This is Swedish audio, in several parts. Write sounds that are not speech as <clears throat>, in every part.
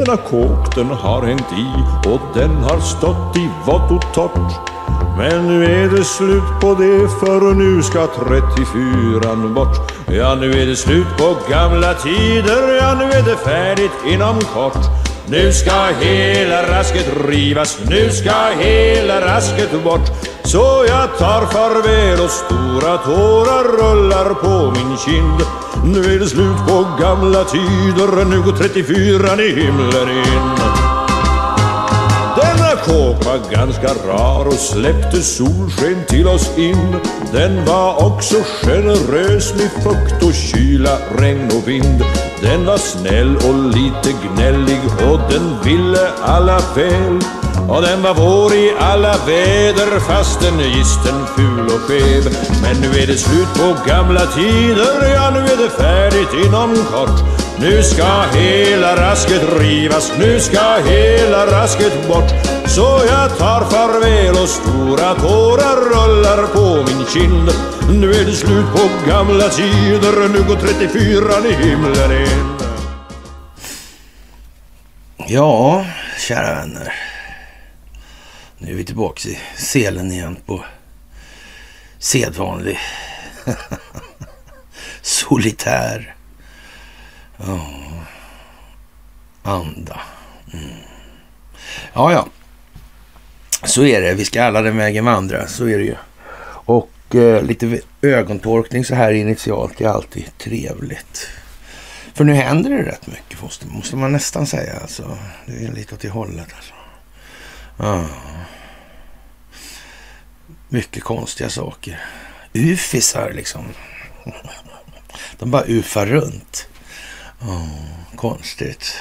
Denna kåk den har hängt i och den har stått i vått och torrt. Men nu är det slut på det för nu ska 34 bort. Ja, nu är det slut på gamla tider, ja nu är det färdigt inom kort. Nu ska hela rasket rivas, nu ska hela rasket bort. Så jag tar farväl och stora tårar rullar på min kind. Nu är det slut på gamla tider, nu går 34 i himlen in. Denna kåk var ganska rar och släppte solsken till oss in. Den var också generös med fukt och kyla, regn och vind. Den var snäll och lite gnällig och den ville alla väl. Och den var vår i alla väder fastän gisten ful och skev. Men nu är det slut på gamla tider, ja nu är det färdigt inom kort. Nu ska hela rasket rivas, nu ska hela rasket bort. Så jag tar farväl och stora tårar rullar på min kind. Nu är det slut på gamla tider, nu går 34 i himlen in. Ja, kära vänner. Nu är vi tillbaka i selen igen på sedvanlig <laughs> solitär oh. anda. Mm. Ja, ja. Så är det. Vi ska alla den vägen vandra. Så är det ju. Och eh, lite ögontorkning så här initialt är alltid trevligt. För nu händer det rätt mycket, måste, måste man nästan säga. Alltså, det är lite åt det hållet. Alltså. Ja. Mycket konstiga saker. Ufisar liksom. De bara ufar runt. Oh, konstigt.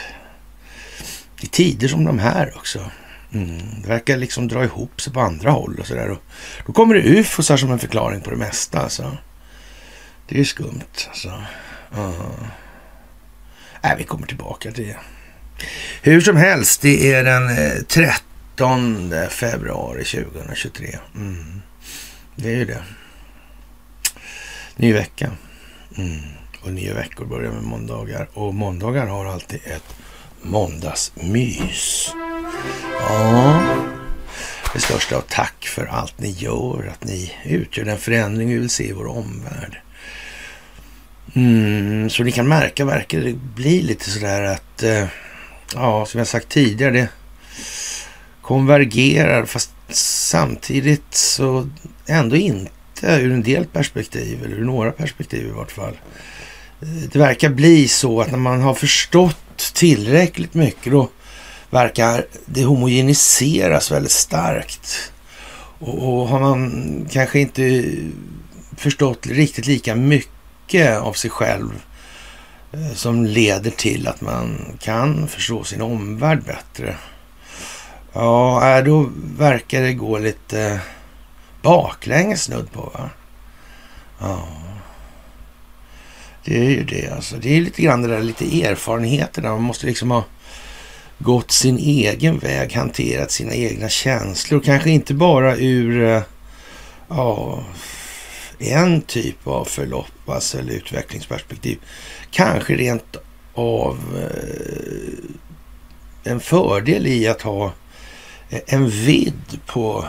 I tider som de här också. Mm, det verkar liksom dra ihop sig på andra håll och sådär. Då kommer det ufosar som en förklaring på det mesta. Alltså. Det är skumt. Alltså. Uh. Äh, vi kommer tillbaka till det. Hur som helst, det är den eh, 13 19 februari 2023. Mm. Det är ju det. Ny vecka. Mm. Och nya veckor börjar med måndagar. Och måndagar har alltid ett måndagsmys. Ja, det största av tack för allt ni gör, att ni utgör den förändring vi vill se i vår omvärld. Mm, så ni kan märka, verkar det bli lite sådär att, eh, ja, som jag sagt tidigare, det konvergerar, fast samtidigt så ändå inte ur en del perspektiv, eller ur några perspektiv i vart fall. Eh, det verkar bli så att när man har förstått tillräckligt mycket, då verkar det homogeniseras väldigt starkt. Och, och har man kanske inte förstått riktigt lika mycket av sig själv eh, som leder till att man kan förstå sin omvärld bättre. Ja, äh, då verkar det gå lite baklänges snudd på va? Ja. Det är ju det alltså. Det är lite grann det där lite erfarenheterna. Man måste liksom ha gått sin egen väg, hanterat sina egna känslor. Kanske inte bara ur eh, ja, en typ av förlopp alltså, eller utvecklingsperspektiv. Kanske rent av eh, en fördel i att ha en vidd på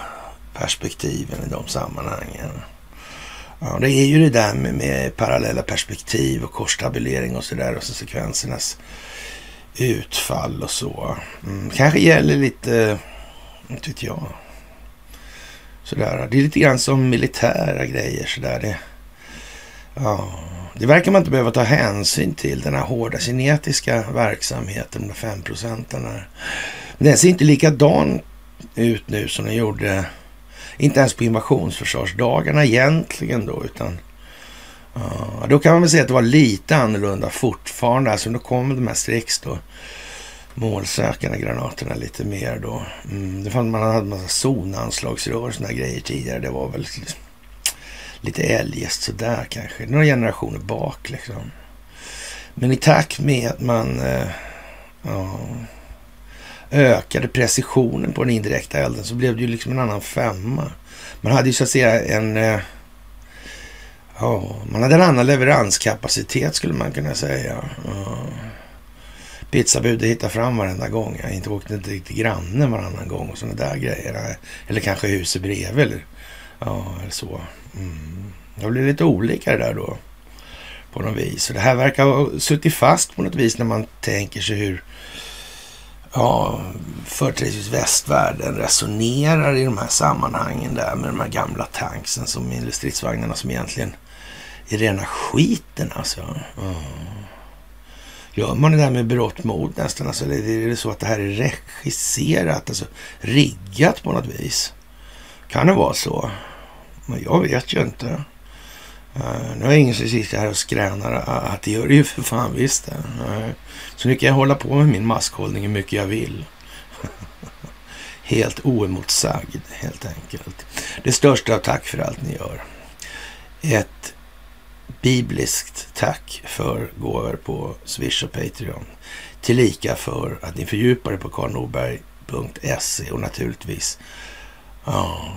perspektiven i de sammanhangen. Ja, det är ju det där med, med parallella perspektiv och korstabulering och sådär och så sekvensernas utfall och så. Mm, kanske gäller lite, inte vet jag. Sådär. Det är lite grann som militära grejer sådär. Det, ja, det verkar man inte behöva ta hänsyn till, den här hårda kinetiska verksamheten, de fem procenten. Den ser inte likadan ut nu som den gjorde, inte ens på invasionsförsvarsdagarna egentligen då, utan uh, då kan man väl säga att det var lite annorlunda fortfarande. Alltså då kom de här strex då, målsökande granaterna lite mer då. Mm, det fanns, man hade en massa zonanslagsrör och sådana grejer tidigare. Det var väl lite eljest sådär kanske. Några generationer bak liksom. Men i takt med att man uh, uh, ökade precisionen på den indirekta elden så blev det ju liksom en annan femma. Man hade ju så att säga en... Eh, ja, man hade en annan leveranskapacitet skulle man kunna säga. Ja. pizzabudet hittade fram varenda gång. Jag inte åkte inte till grannen varannan gång och sådana där grejer. Eller kanske huset bredvid eller, ja, eller så. Mm. Det blev lite olika det där då på något vis. Och det här verkar ha suttit fast på något vis när man tänker sig hur ja, företrädesvis västvärlden resonerar i de här sammanhangen där med de här gamla tanksen som stridsvagnarna som egentligen är rena skiten alltså. Mm. Gör man det där med berått mod nästan? Alltså, är det så att det här är regisserat, alltså riggat på något vis? Kan det vara så? Men jag vet ju inte. Uh, nu har ingen som sitter här och skränar att det gör det ju för fan visst. Uh, så nu kan jag hålla på med min maskhållning hur mycket jag vill. helt oemotsagd helt enkelt. Det största tack för allt ni gör. Ett bibliskt tack för gåvor på Swish och Patreon. Tillika för att ni fördjupar er på karlnorberg.se och naturligtvis ja,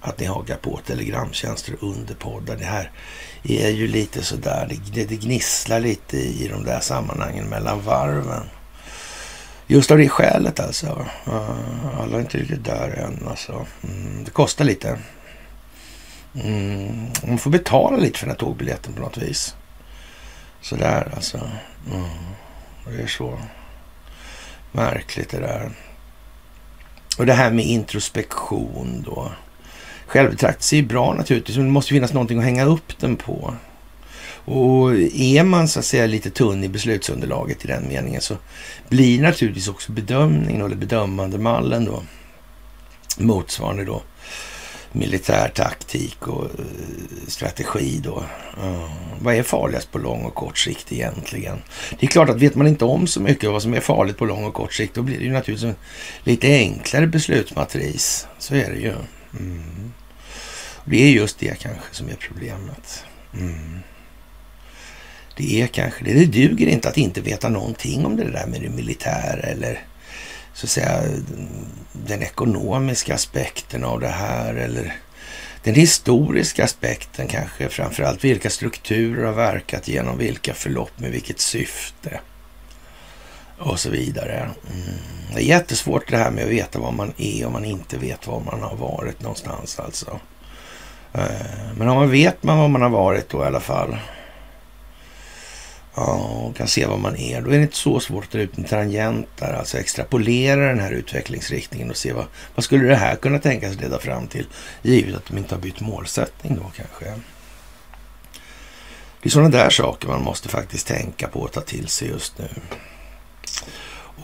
att ni hakar på telegramtjänster under poddar. Det här är ju lite sådär, det, det gnisslar lite i de där sammanhangen mellan varven. Just av det skälet alltså. Eh, alla är inte riktigt där än alltså. Mm, det kostar lite. Mm, man får betala lite för den här tågbiljetten på något vis. Sådär alltså. Mm, det är så märkligt det där. Och det här med introspektion då. Självbetraktelse är bra naturligtvis, men det måste finnas någonting att hänga upp den på. Och är man så att säga lite tunn i beslutsunderlaget i den meningen så blir naturligtvis också bedömningen eller bedömande mallen då motsvarande då militär taktik och eh, strategi då. Uh, vad är farligast på lång och kort sikt egentligen? Det är klart att vet man inte om så mycket vad som är farligt på lång och kort sikt, då blir det ju naturligtvis en lite enklare beslutsmatris. Så är det ju. Mm. Det är just det kanske som är problemet. Mm. Det är kanske det. Det duger inte att inte veta någonting om det där med det militära eller så att säga den ekonomiska aspekten av det här eller den historiska aspekten kanske framförallt. Vilka strukturer har verkat genom vilka förlopp med vilket syfte och så vidare. Mm. Det är jättesvårt det här med att veta vad man är om man inte vet var man har varit någonstans alltså. Eh, men om man vet man var man har varit då i alla fall Ja, och kan se vad man är. Då är det inte så svårt att dra ut en tangent där, alltså extrapolera den här utvecklingsriktningen och se vad, vad skulle det här kunna tänkas leda fram till, givet att de inte har bytt målsättning då kanske. Det är sådana där saker man måste faktiskt tänka på och ta till sig just nu.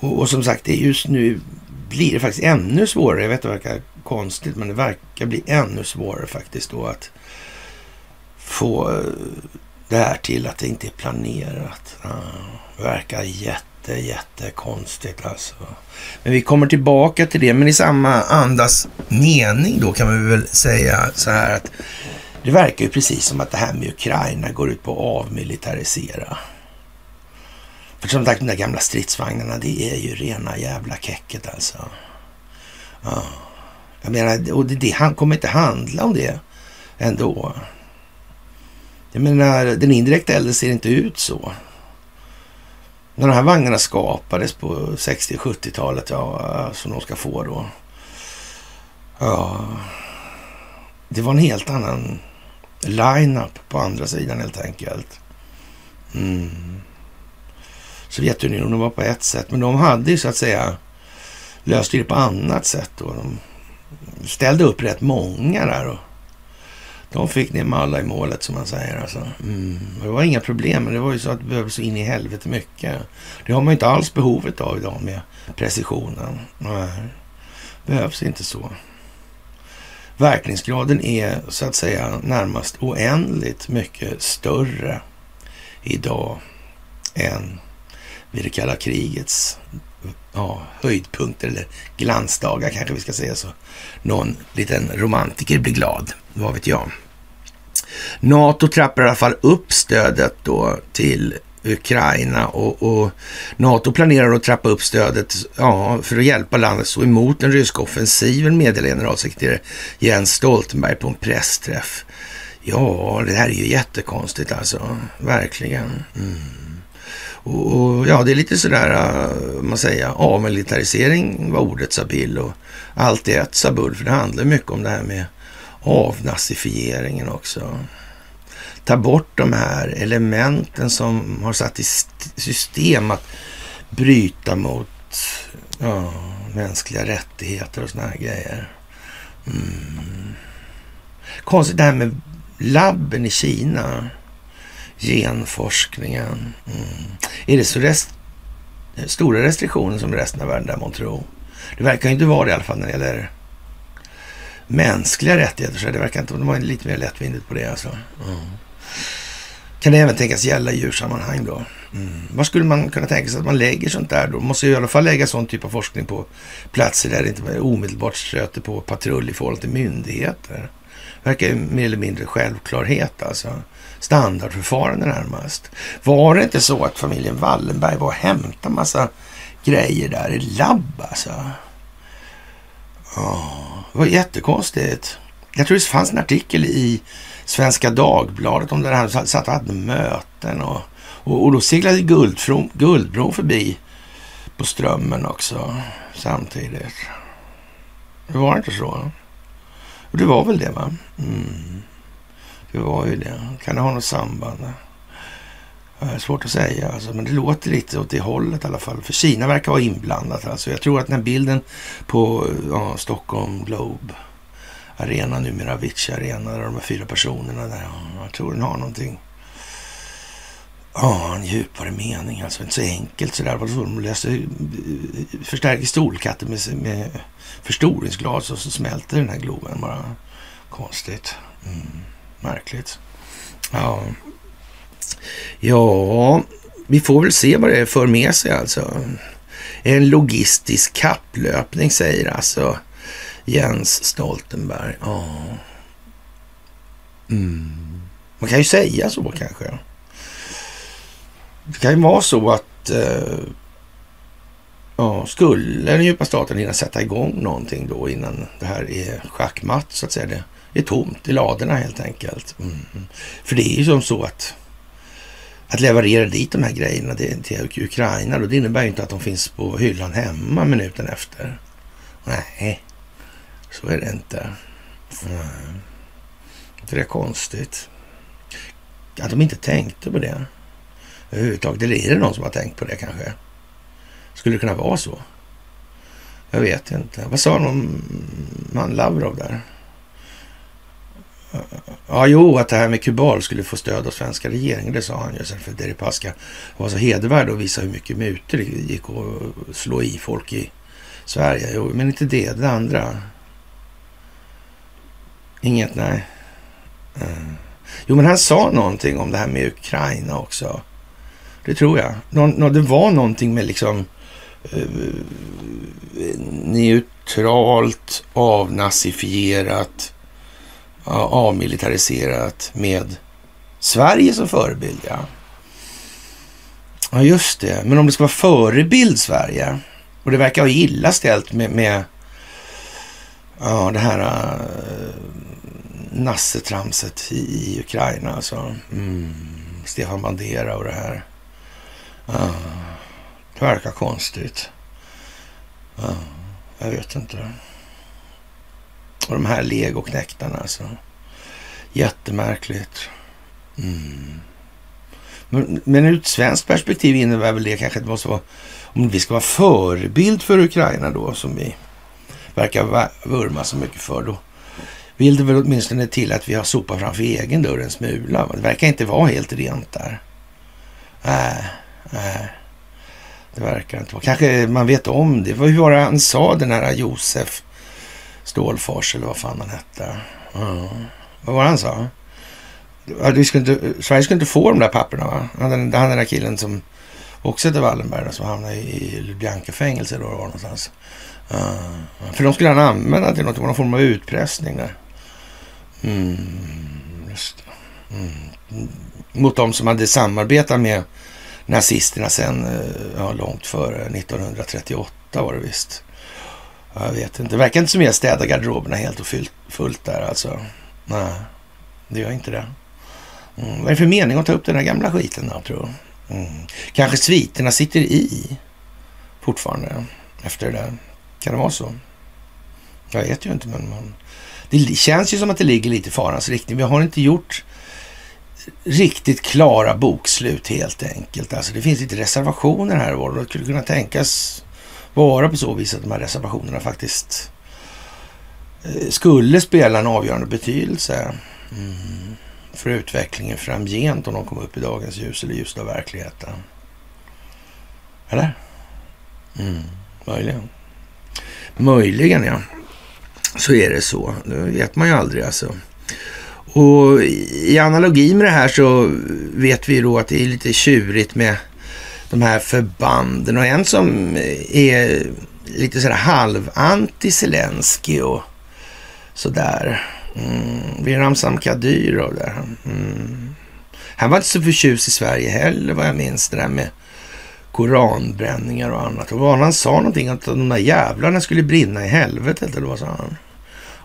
Och, och som sagt, det just nu blir det faktiskt ännu svårare. Jag vet att det verkar konstigt, men det verkar bli ännu svårare faktiskt då att få eh, det här till att det inte är planerat. Det verkar jätte, jätte konstigt alltså. Men vi kommer tillbaka till det. Men i samma andas mening då kan man väl säga så här att det verkar ju precis som att det här med Ukraina går ut på att avmilitarisera. För som sagt, de där gamla stridsvagnarna, det är ju rena jävla käcket alltså. Ja. Jag menar, och det, det han kommer inte handla om det ändå. Jag menar, den indirekta elden ser inte ut så. När de här vagnarna skapades på 60 70-talet, ja, som de ska få då. Ja, det var en helt annan line-up på andra sidan helt enkelt. Mm. Sovjetunionen var på ett sätt, men de hade ju så att säga löst det på annat sätt. Då. De ställde upp rätt många där och de fick ner alla i målet som man säger. Alltså. Mm. Det var inga problem, men det var ju så att det behövdes så in i helvete mycket. Det har man inte alls behovet av idag med precisionen. Nej, behövs inte så. Verkningsgraden är så att säga närmast oändligt mycket större idag än vid det kalla krigets ja, höjdpunkter eller glansdagar kanske vi ska säga så. Någon liten romantiker blir glad, vad vet jag. NATO trappar i alla fall upp stödet då till Ukraina och, och, NATO planerar att trappa upp stödet ja, för att hjälpa landet stå emot den ryska offensiven, meddelar generalsekreterare Jens Stoltenberg på en pressträff. Ja, det här är ju jättekonstigt alltså, verkligen. Mm. Och, och, ja, det är lite sådär, uh, man säger, avmilitarisering var ordet sa Bill och allt i ett sa Bull, för det handlar mycket om det här med avnazifieringen också. Ta bort de här elementen som har satt i system att bryta mot ja, mänskliga rättigheter och såna här grejer. Mm. Konstigt det här med labben i Kina. Genforskningen. Mm. Är det så rest stora restriktioner som resten av världen där tro? Det verkar ju inte vara det i alla fall när det gäller mänskliga rättigheter. Så det verkar inte, de var lite mer lättvindigt på det alltså. Mm. Kan det även tänkas gälla i djursammanhang då? Mm. Var skulle man kunna tänka sig att man lägger sånt där då? Måste i alla fall lägga sån typ av forskning på platser där det inte omedelbart stöter på patrull i förhållande till myndigheter. Verkar ju mer eller mindre självklarhet alltså. Standardförfarande närmast. Var det inte så att familjen Wallenberg var och hämtade massa grejer där i labb alltså? Oh, det var jättekonstigt. Jag tror det fanns en artikel i Svenska Dagbladet om det här. Satt och hade möten och, och, och då seglade Guldbron, Guldbron förbi på Strömmen också samtidigt. Det var inte så? Och det var väl det va? Mm. Det var ju det. Kan det ha något samband? Svårt att säga, alltså, men det låter lite åt det hållet i alla fall. För Kina verkar vara inblandat. Alltså. Jag tror att den här bilden på ja, Stockholm Globe Arena, numera Avicii Arena, där de här fyra personerna där. Jag tror den har någonting. Ja, en djupare mening alltså. Inte så enkelt sådär. Vad de förstärker stolkatten med, med förstoringsglas och så smälter den här globen bara. Konstigt. Mm, märkligt. Ja. Ja, vi får väl se vad det för med sig alltså. En logistisk kapplöpning säger alltså Jens Stoltenberg. Ja. Mm. Man kan ju säga så kanske. Det kan ju vara så att eh, ja, skulle den djupa staten hinna sätta igång någonting då innan det här är schackmatt så att säga. Det är tomt i ladorna helt enkelt. Mm. För det är ju som så att att leverera dit de här grejerna till Ukraina då, det innebär ju inte att de finns på hyllan hemma minuten efter. Nej, så är det inte. Mm. Det är konstigt. Att de inte tänkte på det överhuvudtaget. Eller är det någon som har tänkt på det kanske? Skulle det kunna vara så? Jag vet inte. Vad sa någon man Lavrov där? Ja, jo, att det här med Kubal skulle få stöd av svenska regeringen, det sa han ju. För Deripaska var så hedervärd och visa hur mycket mutor det gick att slå i folk i Sverige. Jo, men inte det, det andra. Inget, nej. Mm. Jo, men han sa någonting om det här med Ukraina också. Det tror jag. Nå, det var någonting med liksom eh, neutralt, avnazifierat, avmilitariserat med Sverige som förebild. Ja. ja, just det. Men om det ska vara förebild Sverige och det verkar vara illa ställt med, med ja, det här uh, nassetramset i, i Ukraina. Alltså. Mm. Stefan Bandera och det här. Ja, det verkar konstigt. Ja, jag vet inte. Och de här legoknäktarna alltså. Jättemärkligt. Mm. Men, men ur ett svenskt perspektiv innebär väl det kanske att det måste vara om vi ska vara förebild för Ukraina då som vi verkar vurma så mycket för då vill det väl åtminstone till att vi har sopat framför egen dörr en smula. Det verkar inte vara helt rent där. Nej. Nej, det verkar inte vara. Kanske man vet om det. Hur var det han sa, den här Josef Stålfors eller vad fan han hette? Mm. Vad var det han sa? Vi skulle inte, Sverige skulle inte få de där papperna va? Han, han den där killen som också hette Wallenberg som hamnade i Lubjanka-fängelse då var någonstans. Uh, för de skulle han använda till något, någon form av utpressning där. Mm, just. Mm. Mot de som hade samarbetat med nazisterna sen, eh, ja, långt före 1938 var det visst. Jag vet inte. Det verkar inte som jag städar garderoberna helt och fullt där alltså. Nej, det gör inte det. Mm. Vad är det för mening att ta upp den här gamla skiten då, tror Mm. Kanske sviterna sitter i fortfarande efter det där. Kan det vara så? Jag vet ju inte, men man, det känns ju som att det ligger lite i farans riktning. Vi har inte gjort riktigt klara bokslut helt enkelt. Alltså det finns lite reservationer här och var. Det skulle kunna tänkas vara på så vis att de här reservationerna faktiskt eh, skulle spela en avgörande betydelse mm, för utvecklingen framgent om de kom upp i dagens ljus eller ljus av verkligheten. Eller? Mm, möjligen. Möjligen, ja. Så är det så. Det vet man ju aldrig alltså. Och i analogi med det här så vet vi då att det är lite tjurigt med de här förbanden och en som är lite sådär halv-anti-Zelensky och sådär. Mm, det är Ramzan Kadyrov där. Mm. Han var inte så förtjust i Sverige heller vad jag minns det där med koranbränningar och annat. Och vad han sa någonting att de där jävlarna skulle brinna i helvetet eller vad sa han?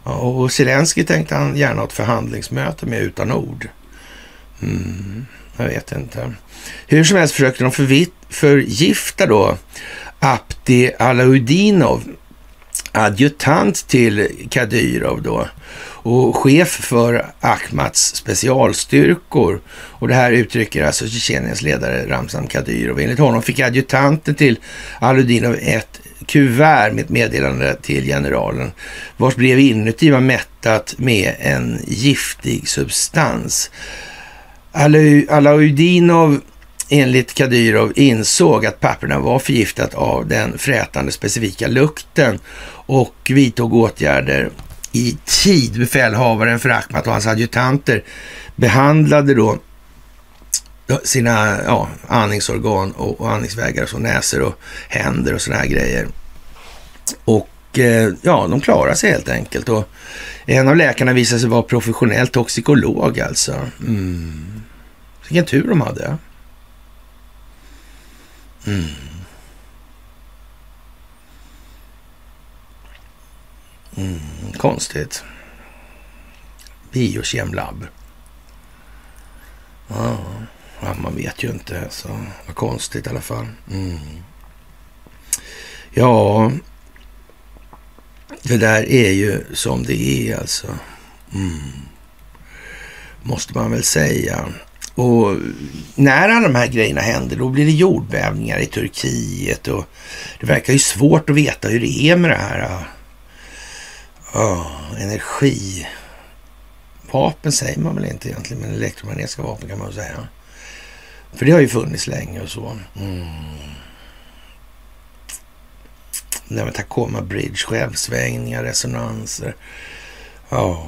och Zelensky tänkte han gärna ha ett förhandlingsmöte med utan ord. Mm, jag vet inte. Hur som helst försökte de förgifta då Abdi Alaudinov, adjutant till Kadyrov då och chef för Akhmats specialstyrkor. Och det här uttrycker alltså Tjetjeniens ledare Ramzan Kadyrov. Enligt honom fick adjutanten till Aludinov ett kuvert med ett meddelande till generalen vars brev inuti var mättat med en giftig substans. Alaudinov enligt Kadyrov insåg att papperna var förgiftat av den frätande specifika lukten och vidtog åtgärder i tid. Befälhavaren för Akhmat och hans adjutanter behandlade då sina ja, andningsorgan och, och andningsvägar, så näsor och händer och sådana här grejer. Och eh, ja, de klarar sig helt enkelt. Och en av läkarna visade sig vara professionell toxikolog alltså. Mm. Vilken tur de hade. Mm. Mm, konstigt. Biokemlabb. Ja, man vet ju inte. Så vad konstigt i alla fall. Mm. Ja, det där är ju som det är alltså. Mm. Måste man väl säga. Och när alla de här grejerna händer, då blir det jordbävningar i Turkiet och det verkar ju svårt att veta hur det är med det här äh, äh, Oh, energi. Vapen säger man väl inte egentligen, men elektromagnetiska vapen kan man väl säga. För det har ju funnits länge och så. Mm. Det med Tacoma Bridge, självsvängningar, resonanser. Ja, oh.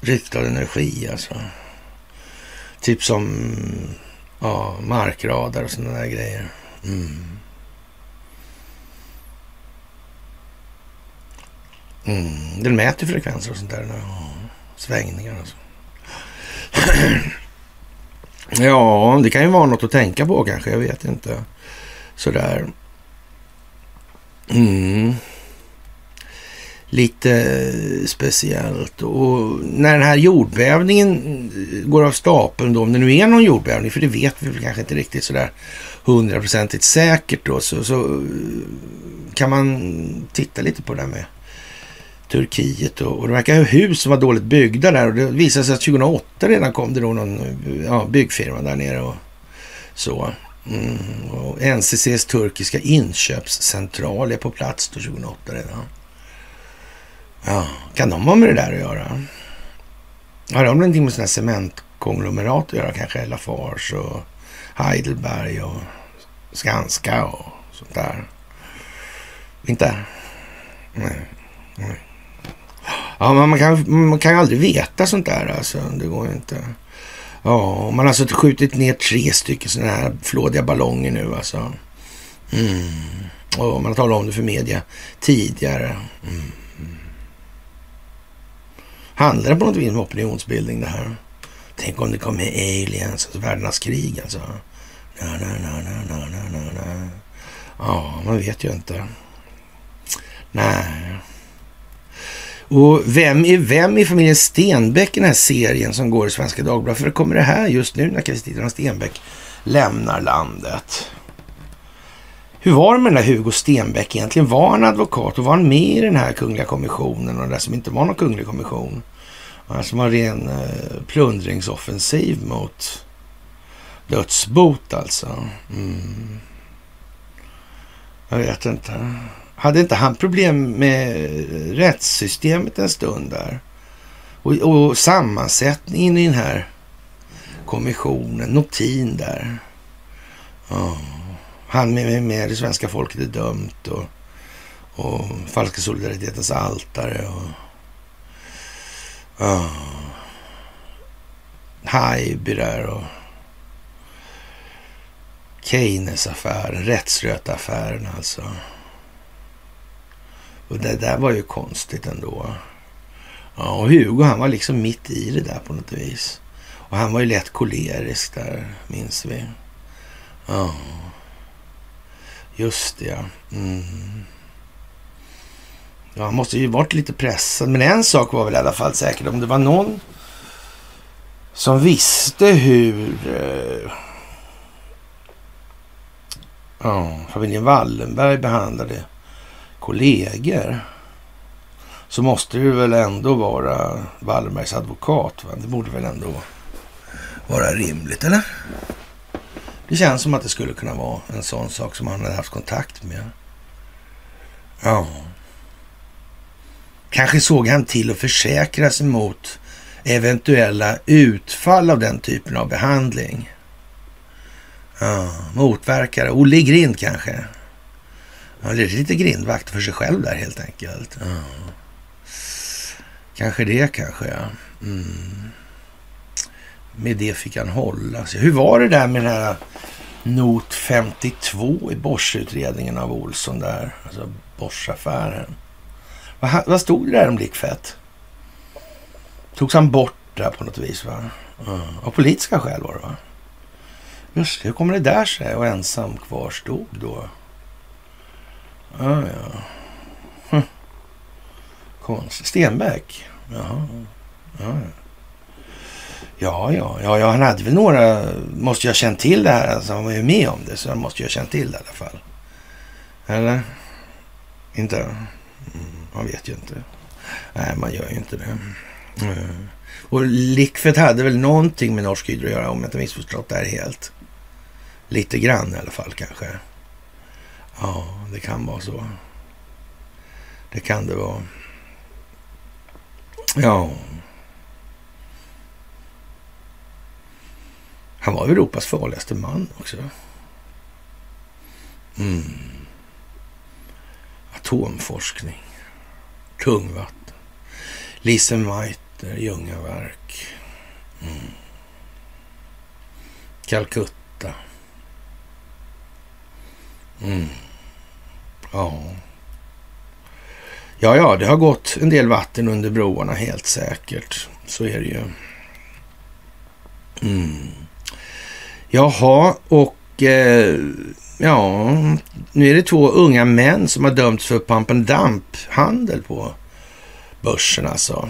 riktad energi alltså. Typ som ja, markradar och sådana där grejer. Mm. Mm, den mäter frekvenser och sånt där. Ja, svängningar och så. <clears throat> ja, det kan ju vara något att tänka på kanske. Jag vet inte. Sådär. Mm. Lite eh, speciellt. Och när den här jordbävningen eh, går av stapeln då, om det nu är någon jordbävning, för det vet vi väl kanske inte riktigt sådär hundraprocentigt säkert då, så, så eh, kan man titta lite på det med Turkiet och, och det verkar ha hus som var dåligt byggda där och det visade sig att 2008 redan kom det då någon ja, byggfirma där nere och så. Mm, och NCCs turkiska inköpscentral är på plats då 2008 redan. Ja, kan de ha med det där att göra? Har de någonting med sådana här cementkonglomerat att göra kanske? Lafarge och Heidelberg och Skanska och sånt där? Inte? Nej. Nej. Ja, men man kan, man kan ju aldrig veta sånt där alltså. Det går ju inte. Ja, man har alltså skjutit ner tre stycken sådana här flådiga ballonger nu alltså. Mm. Och man har talat om det för media tidigare. Mm. Handlar det på något vis om opinionsbildning det här? Tänk om det kommer aliens, alltså världarnas krig alltså. Na, na, na, na, na, na, na. Ja, man vet ju inte. Nej. Och vem är vem i familjen Stenbeck i den här serien som går i Svenska Dagbladet? För det kommer det här just nu när Kristina Stenbeck lämnar landet. Hur var det med den där Hugo Stenbeck egentligen? Var han advokat och var han med i den här kungliga kommissionen och det där som inte var någon kunglig kommission? Som var ren eh, plundringsoffensiv mot dödsbot alltså. Mm. Jag vet inte. Hade inte han problem med eh, rättssystemet en stund där? Och, och sammansättningen i den här kommissionen, Notin där. Oh. Han med, med det svenska folket är dömt och, och falska solidaritetens altare och oh. Haijby där och Keynes-affären, rättsrötaffären alltså. Och det där var ju konstigt ändå. Ja, och Hugo han var liksom mitt i det där på något vis. Och han var ju lätt kolerisk där, minns vi. Ja, just det ja. Mm. Ja, han måste ju varit lite pressad. Men en sak var väl i alla fall säkert. Om det var någon som visste hur eh, ja, familjen Wallenberg behandlade kollegor så måste det väl ändå vara Wallenbergs advokat. Va? Det borde väl ändå vara rimligt, eller? Det känns som att det skulle kunna vara en sån sak som han hade haft kontakt med. Ja. Kanske såg han till att försäkra sig mot eventuella utfall av den typen av behandling. Ja, motverkare. Olle Grind kanske. Ja, blev lite grindvakt för sig själv där helt enkelt. Ja. Kanske det kanske, ja. Mm. Med det fick han hålla sig. Hur var det där med den här not 52 i Bosch-utredningen av Olsson där? Alltså Bosch-affären. Vad, vad stod det där om Blickfett? Togs han bort där på något vis va? Mm. Av politiska skäl var det va? Just det, hur kommer det där sig? Och ensam kvar stod då? Ja, ja. Hm. Konstigt. Stenbeck? Jaha. Ja, ja. Ja, ja, ja, han hade väl några, måste jag ha känt till det här, alltså han var ju med om det, så han måste ju ha känt till det i alla fall. Eller? Inte? Mm, man vet ju inte. Nej, man gör ju inte det. Mm. Och Likfet hade väl någonting med Norsk Hydro att göra, om jag inte missförstått det här helt. Lite grann i alla fall kanske. Ja, det kan vara så. Det kan det vara. Ja. Han var Europas farligaste man också. Mm. Atomforskning. Tungvatten. Lise Meitner, Ljungaverk. Mm. Calcutta. Mm. Ja. Ja, ja, det har gått en del vatten under broarna helt säkert. Så är det ju. Mm. Jaha, och eh, ja, nu är det två unga män som har dömts för pump and dump-handel på börsen alltså.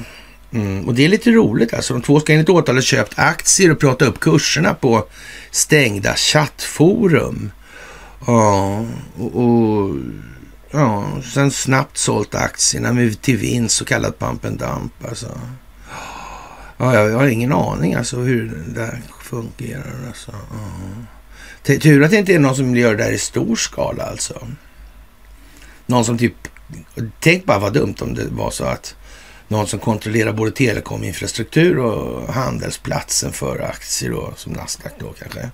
Mm. Och det är lite roligt alltså. De två ska enligt åtalet köpt aktier och prata upp kurserna på stängda chattforum. Ja, och, och ja, sen snabbt sålt aktierna med, till vinst, så kallat pump and dump. Alltså. Ja, jag har ingen aning alltså hur det där fungerar. Alltså. Ja. Tur att det inte är någon som gör det där i stor skala alltså. Någon som typ, tänk bara vad dumt om det var så att någon som kontrollerar både telekominfrastruktur och handelsplatsen för aktier då, som Nasdaq då kanske.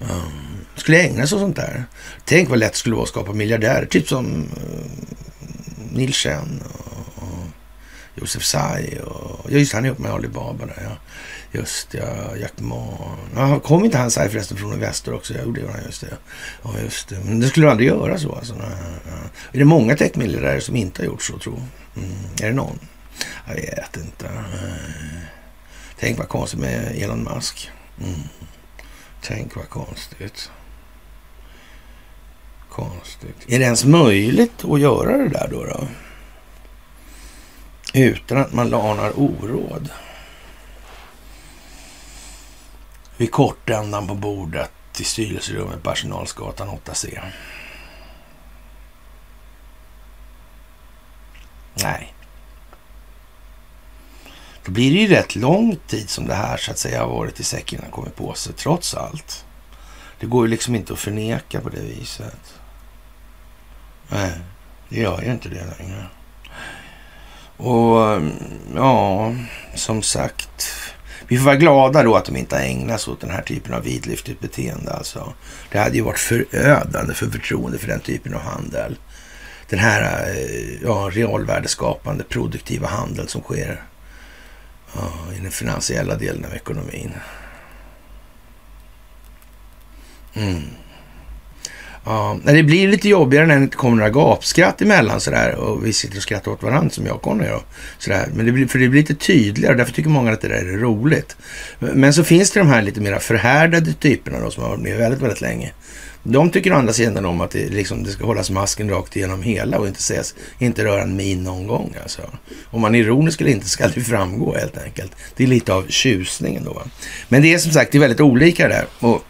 Um, skulle ägna sig åt sånt där. Tänk vad lätt det skulle vara att skapa miljardärer. Typ som eh, uh, Neil Chen och Josef Tsai. Och, ja, just han är ihop med Alibaba där. Ja. Just ja, Jack Ma. Ja, kom inte han Tsai förresten från Investor också? det gjorde han. just det. Ja, just det. Men det skulle aldrig göra så. Alltså. Ja, Är det många techmiljardärer som inte har gjort så, tro? Mm. Är det någon? Jag vet inte. Tänk vad konstigt med Elon Musk. Mm. Tänk vad konstigt. Konstigt. Är det ens möjligt att göra det där då? då? Utan att man lanar oråd. Vid kortändan på bordet i styrelserummet på Arsenalsgatan 8C. Nej. Då blir det ju rätt lång tid som det här så att säga har varit i säcken innan kommit på sig, trots allt. Det går ju liksom inte att förneka på det viset. Nej, det gör ju inte det längre. Och eh, ja, som sagt. Vi får vara glada då att de inte har ägnat sig åt den här typen av vidlyftigt beteende. Alltså. Det hade ju varit förödande för förtroende för den typen av handel. Den här eh, ja, realvärdeskapande produktiva handel som sker ja, i den finansiella delen av ekonomin. Mm. Ja, det blir lite jobbigare när det inte kommer några gapskratt emellan sådär och vi sitter och skrattar åt varandra som jag och Conny gör. sådär. Men det blir, för det blir lite tydligare och därför tycker många att det där är roligt. Men så finns det de här lite mer förhärdade typerna då som har varit med väldigt, väldigt länge. De tycker å andra sidan om att det, liksom, det ska hållas masken rakt igenom hela och inte ses, inte röra en min någon gång. Alltså. Om man är ironisk eller inte ska det framgå helt enkelt. Det är lite av tjusningen då. Va? Men det är som sagt det är väldigt olika där. Och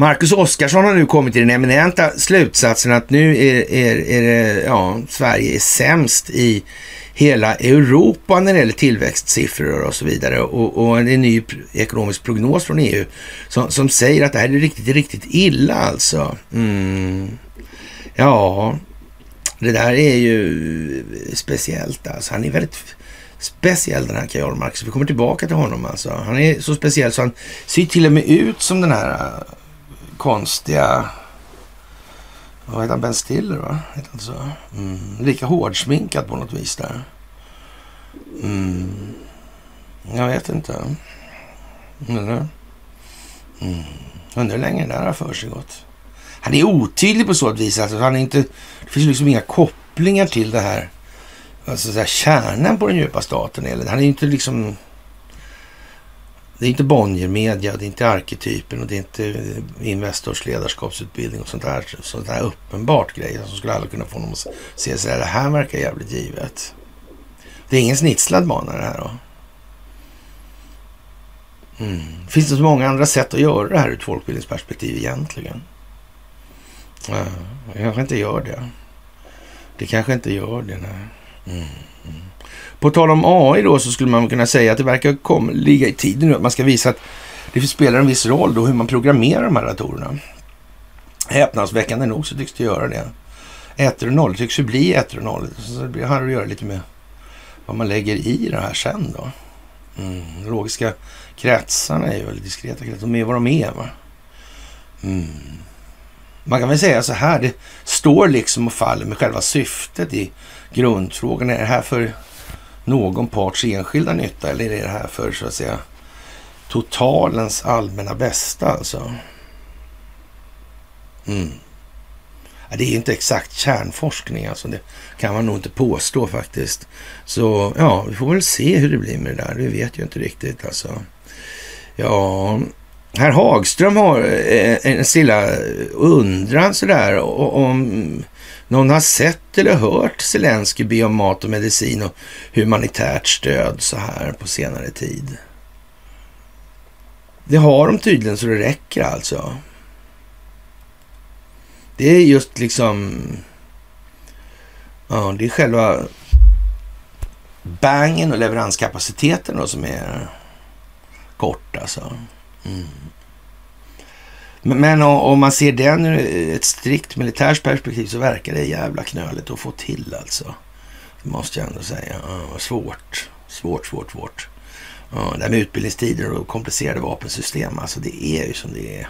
Marcus Oskarsson har nu kommit till den eminenta slutsatsen att nu är, är, är det, ja, Sverige är sämst i hela Europa när det gäller tillväxtsiffror och så vidare. Och, och en ny ekonomisk prognos från EU som, som säger att det här är riktigt, riktigt illa alltså. Mm. Ja, det där är ju speciellt alltså. Han är väldigt speciell den här Karl Marx. Vi kommer tillbaka till honom alltså. Han är så speciell så han ser till och med ut som den här konstiga... Vad heter han? Ben Stiller, va? Heter han så? Mm. Lika hårdsminkad på något vis där. Mm. Jag vet inte. Eller? Mm. Undrar hur länge det där har för sig. Han är otydlig på så vis. Alltså, han är inte, det finns liksom inga kopplingar till det här. Alltså så här, kärnan på den djupa staten. Eller? Han är inte liksom det är inte Bonnier-media, det är inte arketypen och det är inte eh, Investors ledarskapsutbildning och sånt där, sånt där uppenbart grejer som skulle alla kunna få någon att se så här, det här verkar jävligt givet. Det är ingen snitslad bana det här då. Mm. Finns det så många andra sätt att göra det här ur ett folkbildningsperspektiv egentligen? Ja, det kanske inte gör det. Det kanske inte gör det, nej. Mm. På tal om AI då så skulle man kunna säga att det verkar kom, ligga i tiden nu att man ska visa att det spelar en viss roll då hur man programmerar de här datorerna. Häpnadsväckande nog så tycks det göra det. Ettor och noll tycks ju bli ettor och noll. Så det har att göra lite med vad man lägger i det här sen då. Mm. De logiska kretsarna är ju väldigt diskreta kretsar. De är vad de är va. Mm. Man kan väl säga så här, det står liksom och faller med själva syftet i grundfrågan. Är det här för någon parts enskilda nytta eller är det här för så att säga totalens allmänna bästa alltså? Mm. Ja, det är inte exakt kärnforskning alltså. Det kan man nog inte påstå faktiskt. Så ja, vi får väl se hur det blir med det där. Vi vet ju inte riktigt alltså. Ja, herr Hagström har eh, en stilla undran sådär om någon har sett eller hört Zelensky be om mat och medicin och humanitärt stöd så här på senare tid? Det har de tydligen så det räcker alltså. Det är just liksom... Ja, det är själva bangen och leveranskapaciteten då som är kort alltså. Mm. Men om man ser den ur ett strikt militärt perspektiv så verkar det jävla knöligt att få till alltså. Det måste jag ändå säga. Ja, svårt, svårt, svårt, svårt. Ja, det här med utbildningstider och komplicerade vapensystem, alltså det är ju som det är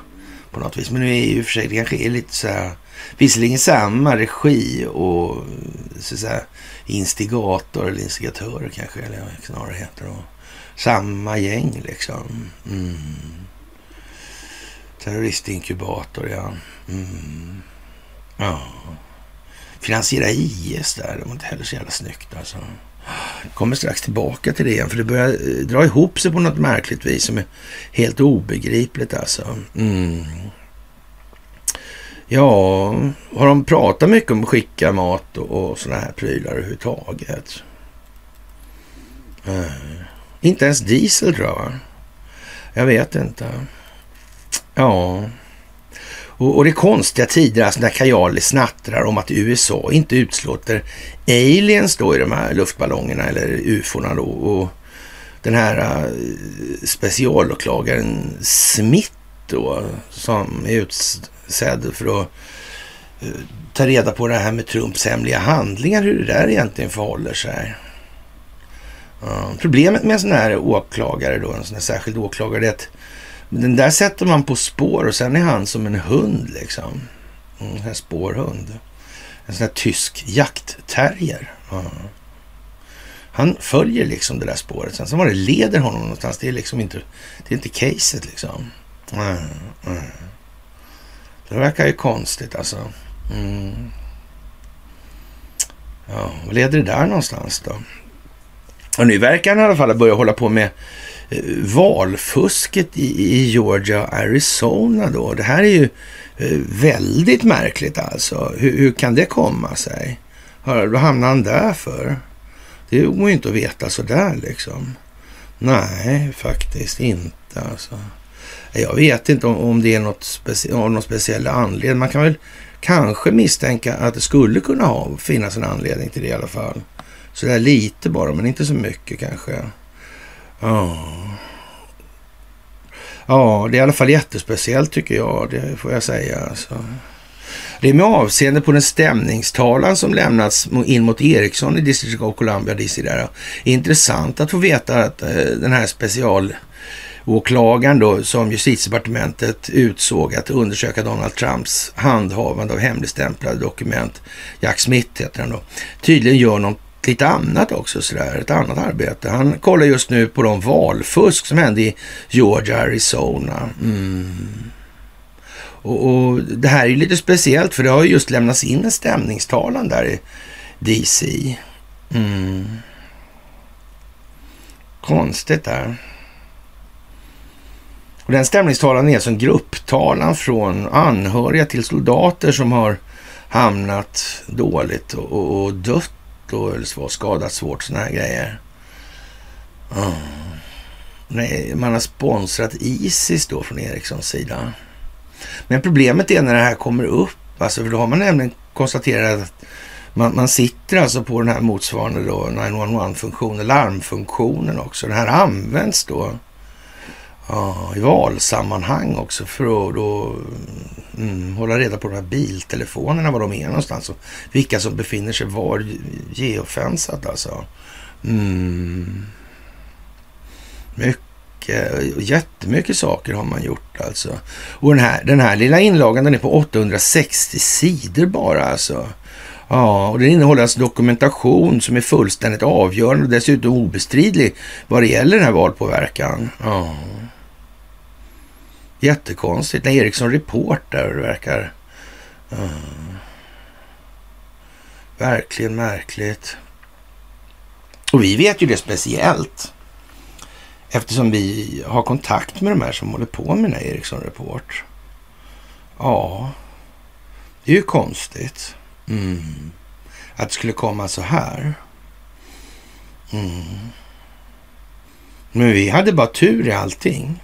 på något vis. Men nu är ju för sig, det kanske är lite så här, visserligen samma regi och så att säga instigator eller instigatörer kanske, eller vad snarare heter. det. samma gäng liksom. Mm. Terroristinkubator, ja. Mm. Ja. Finansiera IS där, det var inte heller så jävla snyggt alltså. Kommer strax tillbaka till det igen, för det börjar eh, dra ihop sig på något märkligt vis som är helt obegripligt alltså. Mm. Ja, har de pratat mycket om att skicka mat och, och sådana här prylar överhuvudtaget? Mm. inte ens diesel tror jag. Jag vet inte. Ja. Och, och det är konstiga tider, alltså när Kajali snattrar om att USA inte utslåter aliens då i de här luftballongerna eller ufona då. Och den här äh, specialåklagaren Smith då, som är utsedd för att eh, ta reda på det här med Trumps hemliga handlingar, hur det där egentligen förhåller sig. Uh, problemet med en sån här åklagare då, en sån här särskild åklagare, är att den där sätter man på spår och sen är han som en hund liksom. Mm, en en spårhund. En sån här tysk jaktterrier. Mm. Han följer liksom det där spåret. Sen var det leder honom någonstans, det är liksom inte, det är inte caset liksom. Mm, mm. Det verkar ju konstigt alltså. Mm. Ja, vad leder det där någonstans då? Och nu verkar han i alla fall börja hålla på med Eh, valfusket i, i Georgia och Arizona då. Det här är ju eh, väldigt märkligt alltså. Hur, hur kan det komma sig? Vad hamnade han där för? Det går ju inte att veta sådär liksom. Nej, faktiskt inte alltså. Jag vet inte om, om det är något speci av någon speciell anledning. Man kan väl kanske misstänka att det skulle kunna ha, finnas en anledning till det i alla fall. Sådär lite bara, men inte så mycket kanske. Ja. Ja, det är i alla fall jättespeciellt tycker jag, det får jag säga. Alltså. Det är med avseende på den stämningstalan som lämnats in mot Ericsson i District of Columbia DC. Där. Intressant att få veta att eh, den här specialåklagaren då som justitiedepartementet utsåg att undersöka Donald Trumps handhavande av hemligstämplade dokument, Jack Smith heter han då, tydligen gör något lite annat också, sådär, ett annat arbete. Han kollar just nu på de valfusk som hände i Georgia, Arizona. Mm. Och, och, Det här är ju lite speciellt för det har ju just lämnats in en stämningstalan där i DC. Mm. Konstigt där. Och den stämningstalan är som grupptalan från anhöriga till soldater som har hamnat dåligt och, och, och dött då, eller var skadats svårt, sådana här grejer. Oh. Nej, man har sponsrat Isis då från Ericssons sida. Men problemet är när det här kommer upp, alltså för då har man nämligen konstaterat att man, man sitter alltså på den här motsvarande 911-funktionen, larmfunktionen också. Den här används då ja, i valsammanhang också för att då mm, hålla reda på de här biltelefonerna, var de är någonstans och vilka som befinner sig var geofensat alltså. Mm. Mycket jättemycket saker har man gjort alltså. Och den här, den här lilla inlagan den är på 860 sidor bara alltså. Ja, och den innehåller alltså dokumentation som är fullständigt avgörande och dessutom obestridlig vad det gäller den här valpåverkan. Ja. Jättekonstigt. När Eriksson Reporter verkar... Mm. Verkligen märkligt. Och vi vet ju det speciellt. Eftersom vi har kontakt med de här som håller på med den här Ericsson Report. Ja, det är ju konstigt. Mm. Att det skulle komma så här. Mm. Men vi hade bara tur i allting.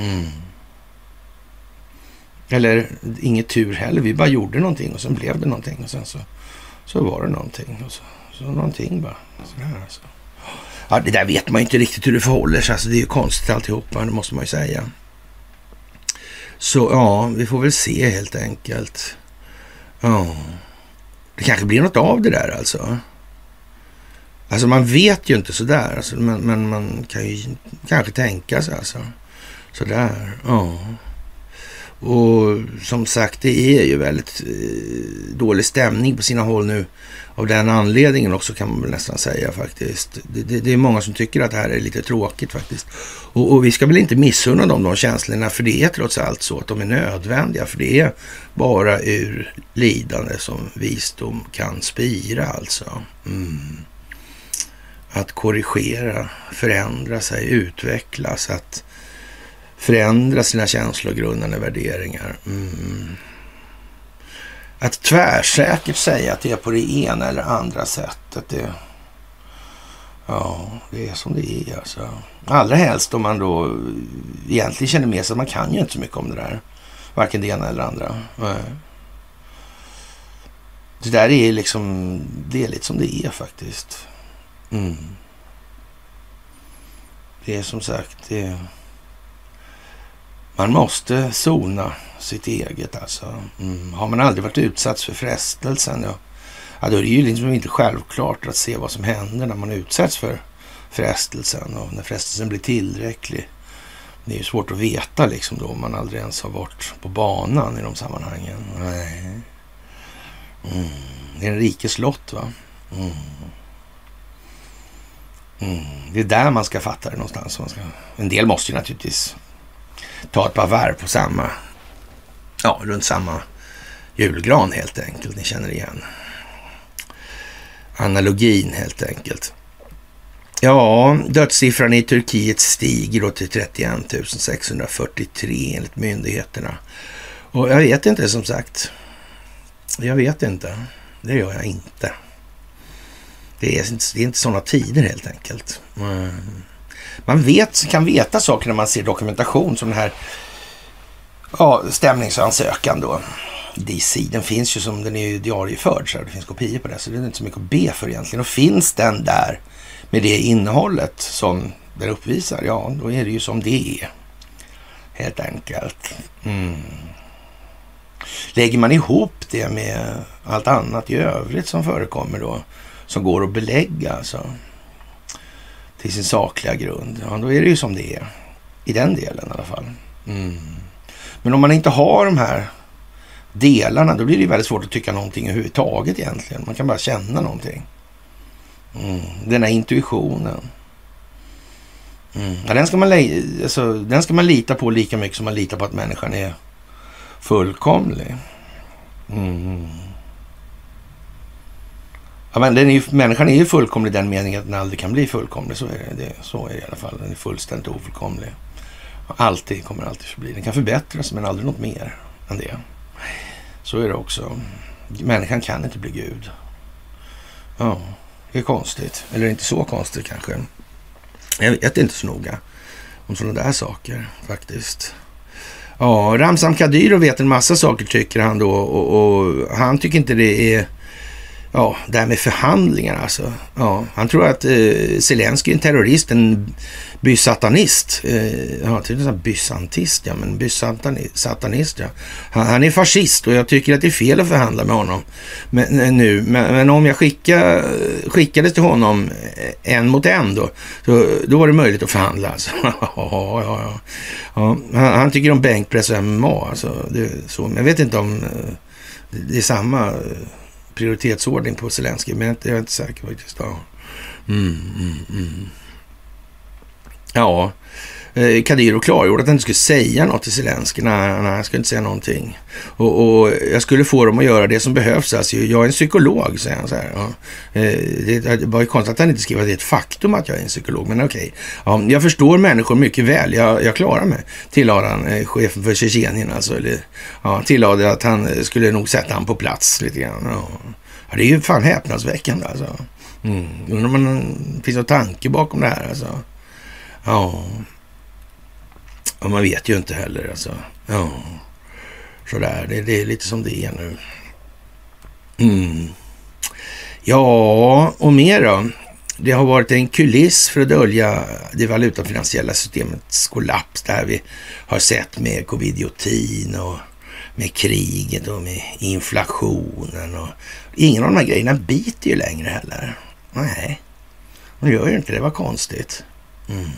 Mm. Eller inget tur heller. Vi bara gjorde någonting och sen blev det någonting och sen så, så var det någonting. Och så, så någonting bara. Sådär alltså. Ja, det där vet man ju inte riktigt hur det förhåller sig. Alltså, det är ju konstigt alltihopa, det måste man ju säga. Så ja, vi får väl se helt enkelt. Ja, det kanske blir något av det där alltså. Alltså man vet ju inte sådär, alltså, men, men man kan ju kanske tänka sig alltså. Sådär, ja. Och som sagt, det är ju väldigt eh, dålig stämning på sina håll nu av den anledningen också kan man väl nästan säga faktiskt. Det, det, det är många som tycker att det här är lite tråkigt faktiskt. Och, och, vi ska väl inte missunna dem de känslorna för det är trots allt så att de är nödvändiga. För det är bara ur lidande som visdom kan spira alltså. Mm. Att korrigera, förändra sig, utvecklas, att förändra sina känslogrundande värderingar. Mm. Att tvärsäkert säga att det är på det ena eller andra sättet, det... Ja, det är som det är alltså. Allra helst om man då egentligen känner med sig att man kan ju inte så mycket om det där. Varken det ena eller det andra. Nej. Det där är liksom, det är lite som det är faktiskt. Mm. Det är som sagt, det, man måste sona sitt eget alltså. Mm. Har man aldrig varit utsatt för frestelsen, ja, ja, då är det ju liksom inte självklart att se vad som händer när man utsätts för frestelsen och när frestelsen blir tillräcklig. Det är ju svårt att veta liksom då om man aldrig ens har varit på banan i de sammanhangen. Nej. Mm. Det är en rikes lott va? Mm. Mm. Det är där man ska fatta det någonstans. Man ska... En del måste ju naturligtvis ta ett par varv på samma, ja, runt samma julgran helt enkelt. Ni känner igen analogin helt enkelt. Ja, dödssiffran i Turkiet stiger då till 31 643 enligt myndigheterna. Och jag vet inte som sagt. Jag vet inte. Det gör jag inte. Det är inte, det är inte sådana tider helt enkelt. Mm. Man vet, kan veta saker när man ser dokumentation som den här ja, stämningsansökan då. DC, den finns ju som den är ju diarieförd så det finns kopior på det. Så det är inte så mycket att be för egentligen. Och finns den där med det innehållet som den uppvisar, ja då är det ju som det är. Helt enkelt. Mm. Lägger man ihop det med allt annat i övrigt som förekommer då, som går att belägga alltså, till sin sakliga grund, ja då är det ju som det är. I den delen i alla fall. Mm. Men om man inte har de här delarna, då blir det väldigt svårt att tycka någonting överhuvudtaget egentligen. Man kan bara känna någonting. Mm. Den här intuitionen. Mm. Ja, den, ska man alltså, den ska man lita på lika mycket som man litar på att människan är fullkomlig. Mm. Ja, men den är ju, människan är ju fullkomlig i den meningen att den aldrig kan bli fullkomlig. Så är det, det, så är det i alla fall. Den är fullständigt ofullkomlig. Alltid, kommer alltid förbli. Den kan förbättras men aldrig något mer än det. Så är det också. Människan kan inte bli Gud. Ja, det är konstigt. Eller inte så konstigt kanske. Jag vet inte så noga om sådana där saker faktiskt. Ja, Ramzan Kadyrov vet en massa saker tycker han då och, och han tycker inte det är Ja, det här med förhandlingar alltså. Ja, han tror att eh, Zelenskyj är en terrorist, en bysatanist. Eh, ja, tydligen bysantist, ja, men bysatanist, ja. Han, han, är fascist och jag tycker att det är fel att förhandla med honom men, eh, nu. Men, men, om jag skicka, skickades till honom eh, en mot en då, så, då var det möjligt att förhandla. Alltså. <laughs> ja, ja, ja. ja han, han, tycker om bänkpress och MMA, alltså. Det, så. Men jag vet inte om eh, det är samma prioritetsordning på Zelenskyj, men jag är inte säker faktiskt. Ja. Mm, mm, mm. Ja, Eh, Kadyrov klargjorde att han inte skulle säga något till Zelenskyj. Nej, nej, han skulle inte säga någonting. Och, och, jag skulle få dem att göra det som behövs. Alltså, jag är en psykolog, säger han så här. Ja. Eh, det var ju konstigt att han inte skrev att det är ett faktum att jag är en psykolog, men okej. Ja, jag förstår människor mycket väl. Jag, jag klarar mig, tillade han, eh, chefen för Tjetjenien alltså. Eller, ja, tillade att han skulle nog sätta han på plats lite grann. Ja. ja det är ju fan häpnadsväckande alltså. Mm. Undrar om det finns någon tanke bakom det här alltså. Ja ja, man vet ju inte heller alltså. Ja, sådär. Det, det är lite som det är nu. Mm. Ja, och mer då? Det har varit en kuliss för att dölja det valutafinansiella systemets kollaps. Det här vi har sett med covidiotin och med kriget och med inflationen. Och ingen av de här grejerna biter ju längre heller. Nej, de gör ju inte det. Det var konstigt. Mm.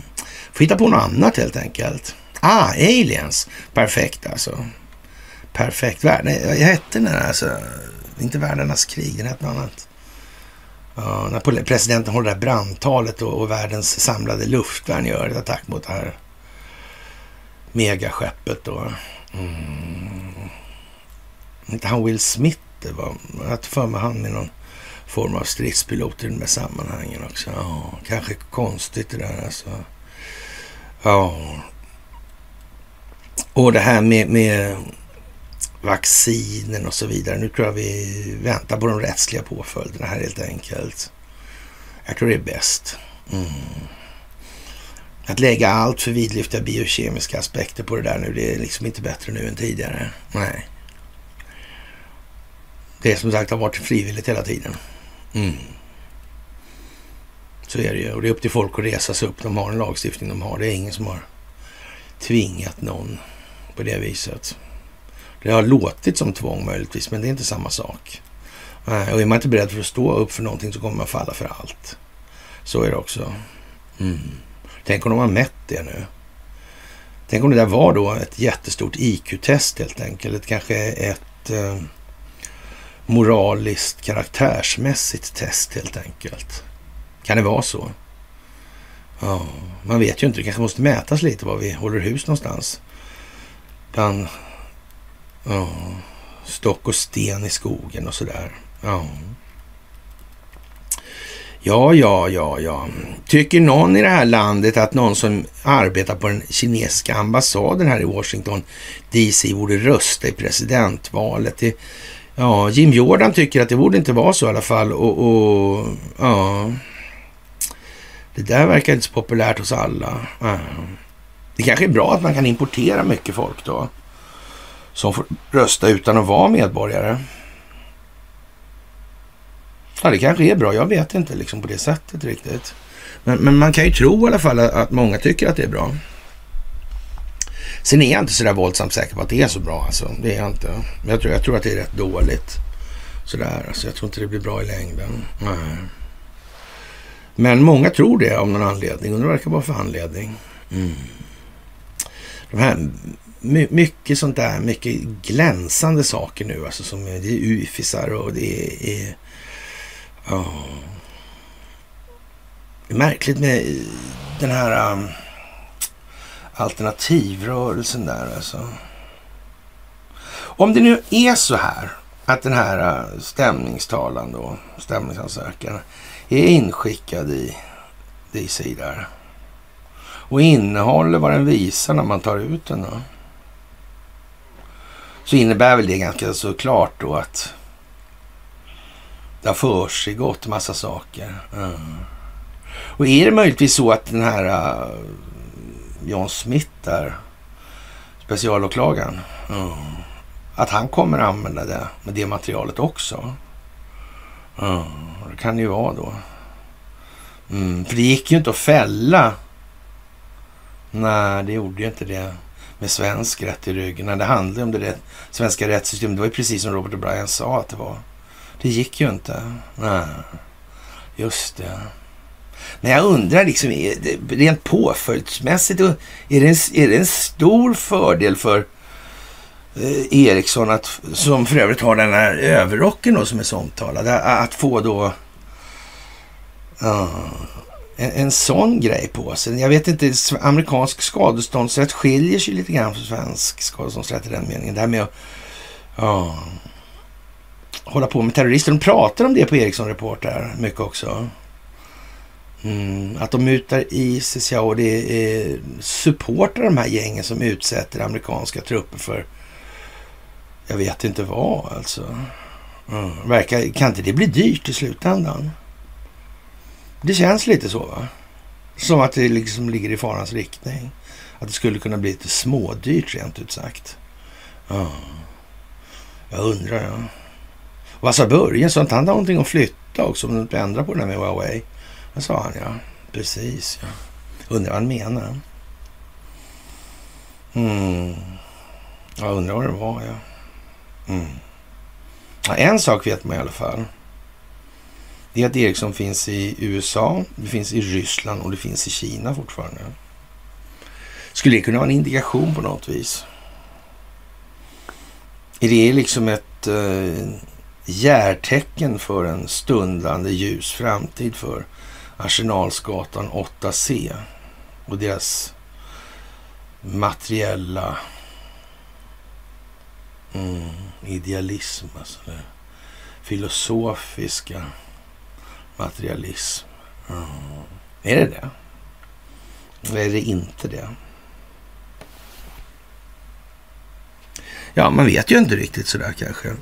Får hitta på något annat helt enkelt. Ah, aliens. Perfekt alltså. Perfekt. Värld. Nej, jag hette den här alltså. Inte världarnas krig, den hette något annat. Ja, när presidenten håller det här brandtalet och, och världens samlade luftvärn gör ett attack mot det här megaskeppet då. Mm. Inte han Will Smith det var. Jag hade för mig han med någon form av stridspilot i de här sammanhangen också. Ja, kanske konstigt det där alltså. Ja. Och det här med, med vaccinen och så vidare. Nu tror jag vi väntar på de rättsliga påföljderna här helt enkelt. Jag tror det är bäst. Mm. Att lägga allt för vidlyftiga biokemiska aspekter på det där nu, det är liksom inte bättre nu än tidigare. Nej. Det är som sagt har varit frivilligt hela tiden. Mm. Så är det ju. Och det är upp till folk att resa sig upp. De har en lagstiftning de har. Det är ingen som har tvingat någon på det viset. Det har låtit som tvång möjligtvis, men det är inte samma sak. Eh, och är man inte beredd för att stå upp för någonting så kommer man falla för allt. Så är det också. Mm. Tänk om de har mätt det nu. Tänk om det där var då ett jättestort IQ-test helt enkelt. Kanske ett eh, moraliskt karaktärsmässigt test helt enkelt. Kan det vara så? Ja, man vet ju inte. Det kanske måste mätas lite var vi håller hus någonstans. Bland ja, stock och sten i skogen och sådär. Ja. Ja, ja, ja, ja. Tycker någon i det här landet att någon som arbetar på den kinesiska ambassaden här i Washington DC borde rösta i presidentvalet? Det, ja, Jim Jordan tycker att det borde inte vara så i alla fall. Och, och ja, det där verkar inte så populärt hos alla. Ehm, det kanske är bra att man kan importera mycket folk då. Som får rösta utan att vara medborgare. Ja, det kanske är bra. Jag vet inte liksom på det sättet riktigt. Men, men man kan ju tro i alla fall att, många tycker att det är bra. Sen är jag inte så där våldsamt säker på att det är så bra. Alltså. Det är jag inte. Jag tror, jag tror att det är rätt dåligt. Sådär. Alltså, jag tror inte det blir bra i längden. Nej. Men många tror det av någon anledning. Och det verkar vara för anledning. Mm. De här, mycket sånt där, mycket glänsande saker nu. Alltså som det är ufisar och det är Oh. Det är märkligt med den här um, alternativrörelsen där alltså. Om det nu är så här att den här uh, stämningstalan då, stämningsansökan är inskickad i DC där och innehåller vad den visar när man tar ut den då. Så innebär väl det ganska så klart då att det har försiggått massa saker. Mm. Och är det möjligtvis så att den här uh, John Smith där, specialåklagaren, mm. att han kommer använda det med det materialet också? Mm. Det kan det ju vara då. Mm. För det gick ju inte att fälla. Nej, det gjorde ju inte det med svensk rätt i ryggen. När det handlade om det svenska rättssystemet. Det var ju precis som Robert O'Brien sa att det var. Det gick ju inte. Nej, just det. Men jag undrar liksom, rent påföljdsmässigt, är det en, är det en stor fördel för Eh, Eriksson, att, som för övrigt har den här överrocken då, som är så omtalad, att få då uh, en, en sån grej på sig. Jag vet inte, amerikansk skadeståndsrätt skiljer sig lite grann från svensk skadeståndsrätt i den meningen. Det här med att uh, hålla på med terrorister. De pratar om det på Ericsson Reporter mycket också. Mm, att de mutar Isis, ja, och det är supportar de här gängen som utsätter amerikanska trupper för jag vet inte vad alltså. Mm, verkar, kan inte det bli dyrt i slutändan? Det känns lite så va? Som att det liksom ligger i farans riktning. Att det skulle kunna bli lite smådyrt rent ut sagt. Mm. Jag undrar ja. Vad sa Börje? Sa inte han någonting att flytta också? Om du ändrar på det där med Huawei? Vad sa han ja. Precis ja. Undrar vad han menar. Mm. Jag undrar vad det var ja. Mm. ja. En sak vet man i alla fall. Det är att Ericsson liksom finns i USA, det finns i Ryssland och det finns i Kina fortfarande. Skulle det kunna vara en indikation på något vis? Är det liksom ett eh, järtecken för en stundande ljus framtid för Arsenalsgatan 8C och deras materiella mm, idealism, alltså det filosofiska materialism. Mm. Är det det? Eller är det inte det? Ja, man vet ju inte riktigt sådär kanske.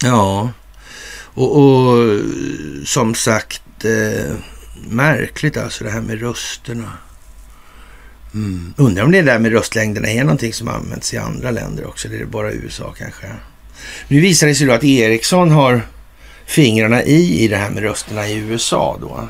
Ja, och, och som sagt, eh, Märkligt alltså det här med rösterna. Mm. Undrar om det där med röstlängderna är någonting som används i andra länder också, eller är det bara USA kanske? Nu visar det sig då att Ericsson har fingrarna i, i det här med rösterna i USA då.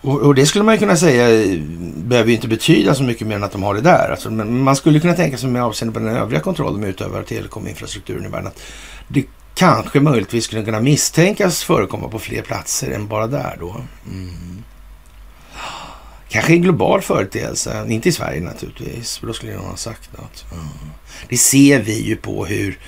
Och, och, det skulle man kunna säga eh, behöver inte betyda så mycket mer än att de har det där. Alltså, men man skulle kunna tänka sig med avseende på den övriga kontrollen de utövar telekominfrastrukturen i världen att det kanske möjligtvis skulle kunna misstänkas förekomma på fler platser än bara där då. Mm. Kanske en global företeelse, inte i Sverige naturligtvis, för då skulle någon ha sagt något. Mm. Det ser vi ju på hur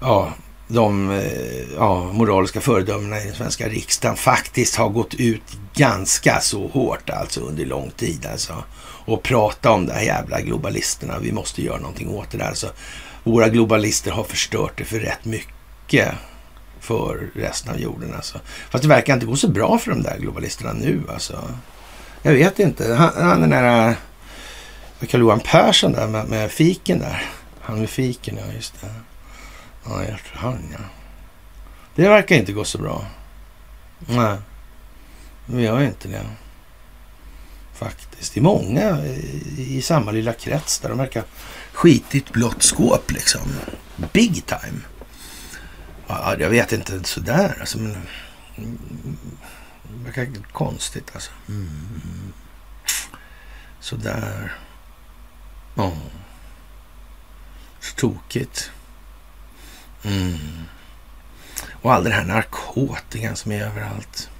ja, de eh, ja, moraliska föredömena i den svenska riksdagen faktiskt har gått ut ganska så hårt alltså under lång tid alltså. Och prata om de här jävla globalisterna. Vi måste göra någonting åt det där. Alltså, våra globalister har förstört det för rätt mycket för resten av jorden alltså. Fast det verkar inte gå så bra för de där globalisterna nu alltså. Jag vet inte. Han, han den där Carl-Johan Persson där med, med fiken där. Han med fiken, ja just det. Ja, han ja. Det verkar inte gå så bra. Nej, det gör inte det. Faktiskt. Det är många i, i samma lilla krets där de verkar skitigt blått skåp liksom. Big time. Ja, jag vet inte sådär alltså. Men, verkar konstigt alltså. Mm. Sådär. Ja. Så tokigt. Mm. Och all den här narkotikan som är överallt.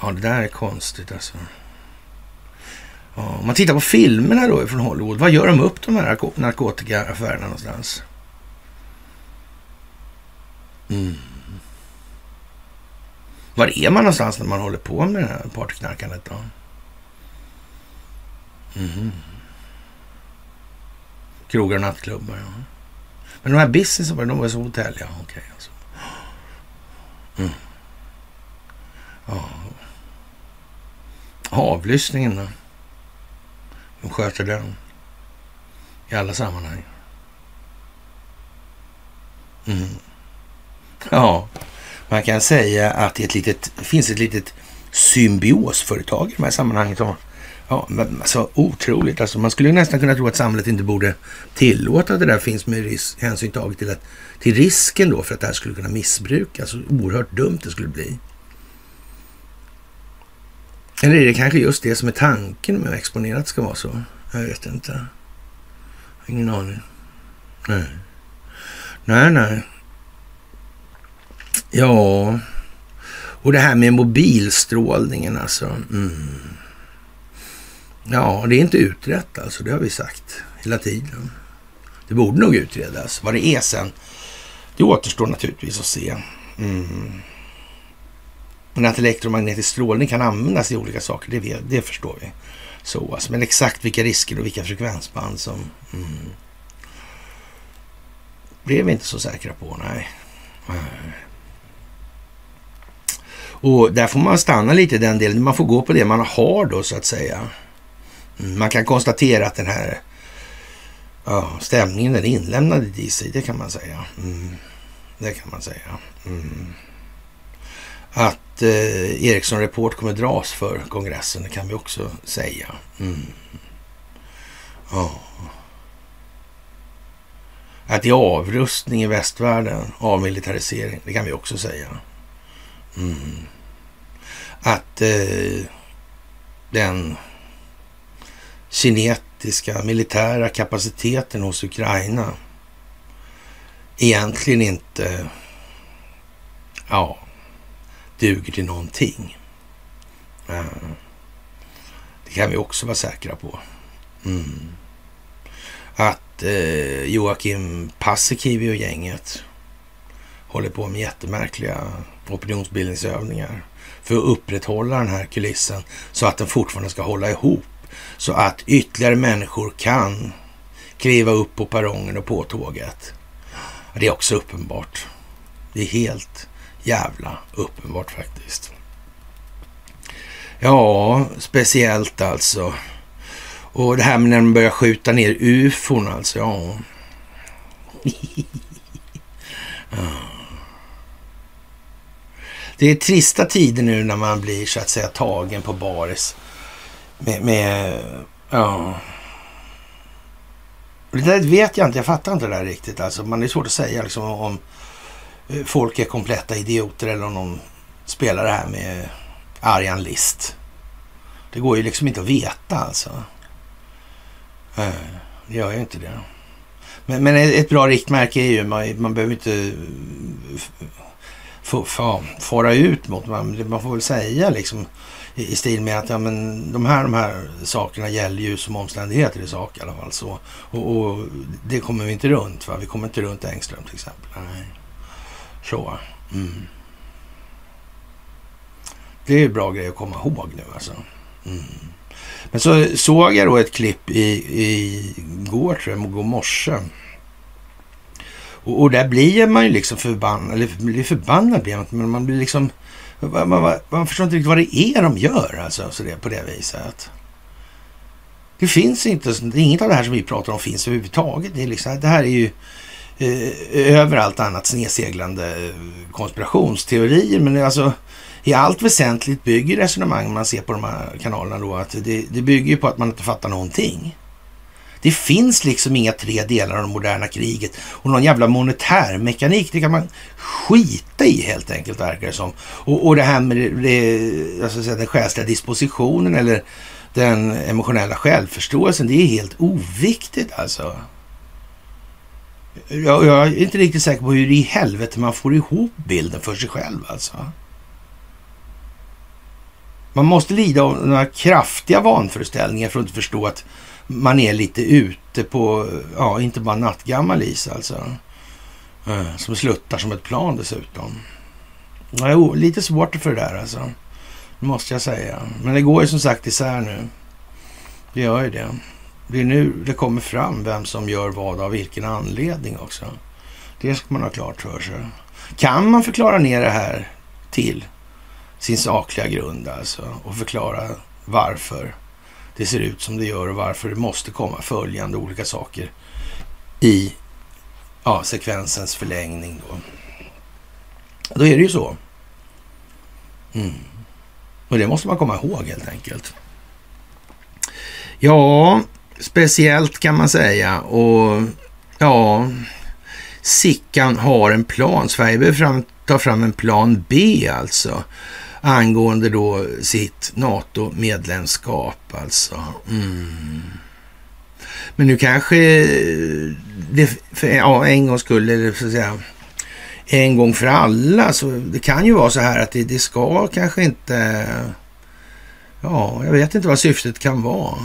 Ja, det där är konstigt alltså. Ja, om man tittar på filmerna då från Hollywood, vad gör de upp de här narkotikaaffärerna någonstans? Mm. Var är man någonstans när man håller på med det här partyknarkandet då? Mm. Krogar och nattklubbar, ja. Men de här businessen, de var så hotell, ja okej. Okay, alltså. mm. ja. Avlyssningen då? De sköter den i alla sammanhang. Mm. Ja, man kan säga att det, ett litet, finns ett litet symbiosföretag i de här sammanhangen Ja, men alltså otroligt. Alltså, man skulle nästan kunna tro att samhället inte borde tillåta att det där finns med risk, hänsyn taget till, att, till risken då för att det här skulle kunna missbrukas. Så oerhört dumt det skulle bli. Eller är det kanske just det som är tanken med att exponerat ska vara så? Jag vet inte. Ingen aning. Nej. Nej, nej. Ja, och det här med mobilstrålningen alltså. Mm. Ja, det är inte utrett alltså. Det har vi sagt hela tiden. Det borde nog utredas. Vad det är sen, det återstår naturligtvis att se. Mm. Men att elektromagnetisk strålning kan användas i olika saker, det, det förstår vi. Så, alltså. Men exakt vilka risker och vilka frekvensband som... Mm. blev vi inte så säkra på, nej. Och där får man stanna lite i den delen. Man får gå på det man har då så att säga. Mm, man kan konstatera att den här ja, stämningen den är inlämnad i DC, det kan man säga. Mm, det kan man säga. Mm. Att eh, Ericsson Report kommer dras för kongressen, det kan vi också säga. Mm. Ja. Att det är avrustning i västvärlden, avmilitarisering, det kan vi också säga. Mm. Att eh, den kinetiska militära kapaciteten hos Ukraina egentligen inte ja, duger till någonting. Eh, det kan vi också vara säkra på. Mm. Att eh, Joakim Paasikivi och gänget håller på med jättemärkliga opinionsbildningsövningar för att upprätthålla den här kulissen så att den fortfarande ska hålla ihop så att ytterligare människor kan kliva upp på perrongen och på tåget. Det är också uppenbart. Det är helt jävla uppenbart faktiskt. Ja, speciellt alltså. Och det här med när de börjar skjuta ner ufon alltså, ja. <laughs> det är trista tider nu när man blir så att säga tagen på baris. Med, med ja... Det där vet jag inte, jag fattar inte det där riktigt. Alltså, man är svårt att säga liksom, om eh, folk är kompletta idioter eller om de spelar det här med Arjan List. Det går ju liksom inte att veta alltså. Eh, det gör ju inte det. Men, men ett bra riktmärke är ju, man, man behöver inte eh, fara ut mot, man, man får väl säga liksom i, i stil med att ja, men de, här, de här sakerna gäller ju som omständigheter i sak i alla fall. Så, och, och det kommer vi inte runt. Va? Vi kommer inte runt Engström till exempel. Nej. Så. Mm. Det är en bra grej att komma ihåg nu alltså. Mm. Men så såg jag då ett klipp i, i går, tror jag, god morse. Och, och, där blir man ju liksom förbannad, eller blir förbannad blir man men man blir liksom... Man, man, man, förstår inte riktigt vad det är de gör alltså, så det, på det viset. Det finns inte, det inget av det här som vi pratar om finns överhuvudtaget. Det, är liksom, det här är ju eh, över allt annat snedseglande eh, konspirationsteorier. Men alltså i allt väsentligt bygger resonemang man ser på de här kanalerna då att det, det bygger på att man inte fattar någonting. Det finns liksom inga tre delar av det moderna kriget och någon jävla monetär mekanik, det kan man skita i helt enkelt verkar det som. Och, och det här med det, alltså, den själsliga dispositionen eller den emotionella självförståelsen, det är helt oviktigt alltså. Jag, jag är inte riktigt säker på hur i helvete man får ihop bilden för sig själv alltså. Man måste lida av några kraftiga vanföreställningar för att inte förstå att man är lite ute på, ja, inte bara nattgammal is alltså. Eh, som sluttar som ett plan dessutom. Jo, lite svårt för det där alltså. Det måste jag säga. Men det går ju som sagt isär nu. Det gör ju det. Det är nu det kommer fram vem som gör vad av vilken anledning också. Det ska man ha klart för sig. Kan man förklara ner det här till sin sakliga grund alltså och förklara varför det ser ut som det gör och varför det måste komma följande olika saker i ja, sekvensens förlängning. Då. då är det ju så. Mm. Och det måste man komma ihåg helt enkelt. Ja, speciellt kan man säga och ja, Sickan har en plan. Sverige behöver fram, ta fram en plan B alltså angående då sitt NATO-medlemskap alltså. Mm. Men nu kanske eh, det för ja, en gång skulle, eller så att säga, en gång för alla, så det kan ju vara så här att det, det ska kanske inte, ja, jag vet inte vad syftet kan vara.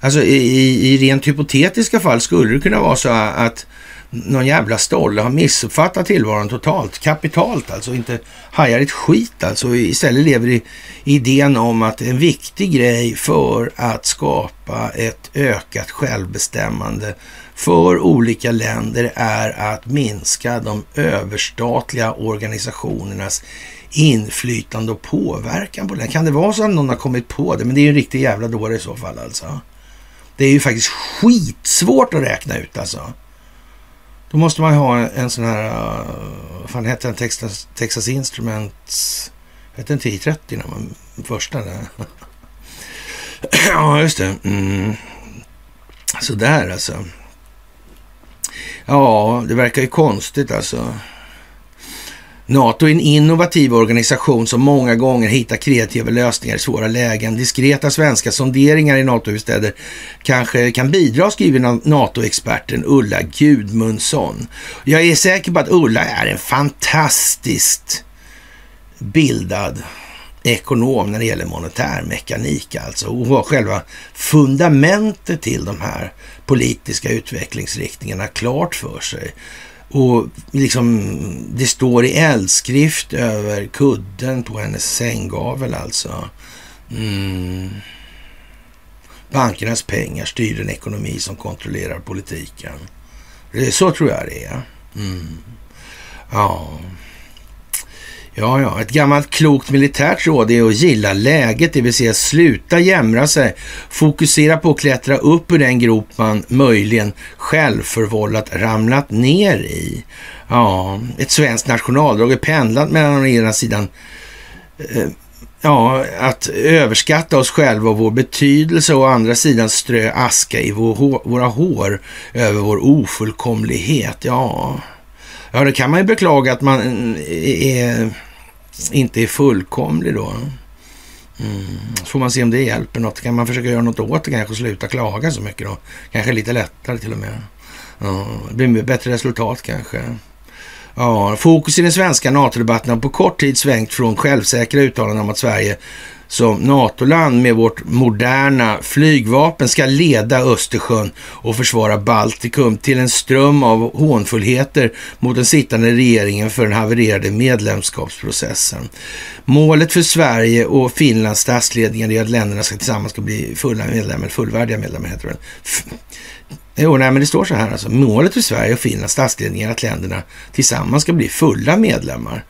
Alltså i, i rent hypotetiska fall skulle det kunna vara så att någon jävla stolle har missuppfattat tillvaron totalt, kapitalt alltså, inte hajar ett skit alltså. Istället lever i idén om att en viktig grej för att skapa ett ökat självbestämmande för olika länder är att minska de överstatliga organisationernas inflytande och påverkan på det. Kan det vara så att någon har kommit på det? Men det är ju en riktig jävla dåre i så fall alltså. Det är ju faktiskt skitsvårt att räkna ut alltså. Då måste man ha en sån här, uh, vad fan hette den, Texas, Texas Instruments, hette den 1030 när man första där? <laughs> ja, just det. Mm. Sådär alltså. Ja, det verkar ju konstigt alltså. NATO är en innovativ organisation som många gånger hittar kreativa lösningar i svåra lägen. Diskreta svenska sonderingar i NATO-huvudstäder kanske kan bidra, skriver NATO-experten Ulla Gudmundsson. Jag är säker på att Ulla är en fantastiskt bildad ekonom när det gäller monetär mekanik alltså och har själva fundamentet till de här politiska utvecklingsriktningarna klart för sig. Och liksom, det står i eldskrift över kudden på hennes sänggavel alltså. Mm. Bankernas pengar styr en ekonomi som kontrollerar politiken. Så tror jag det är. Mm. Ja. Ja, ja, ett gammalt klokt militärt råd är att gilla läget, det vill säga sluta jämra sig, fokusera på att klättra upp ur den grop man möjligen självförvållat ramlat ner i. Ja, ett svenskt nationaldrag är pendlat mellan å ena sidan eh, ja, att överskatta oss själva och vår betydelse och å andra sidan strö aska i vår, våra hår över vår ofullkomlighet. Ja, ja, det kan man ju beklaga att man är, inte är fullkomlig då. Mm. Så får man se om det hjälper något. Kan man försöka göra något åt det kanske och sluta klaga så mycket då? Kanske lite lättare till och med. Ja, det blir bättre resultat kanske. Ja, fokus i den svenska NATO-debatten har på kort tid svängt från självsäkra uttalanden om att Sverige som NATO-land med vårt moderna flygvapen ska leda Östersjön och försvara Baltikum till en ström av hånfullheter mot den sittande regeringen för den havererade medlemskapsprocessen. Målet för Sverige och Finlands statsledningar är att länderna ska tillsammans ska bli fulla medlemmar, fullvärdiga medlemmar heter det Jo, nej, men det står så här alltså. Målet för Sverige och Finlands statsledning är att länderna tillsammans ska bli fulla medlemmar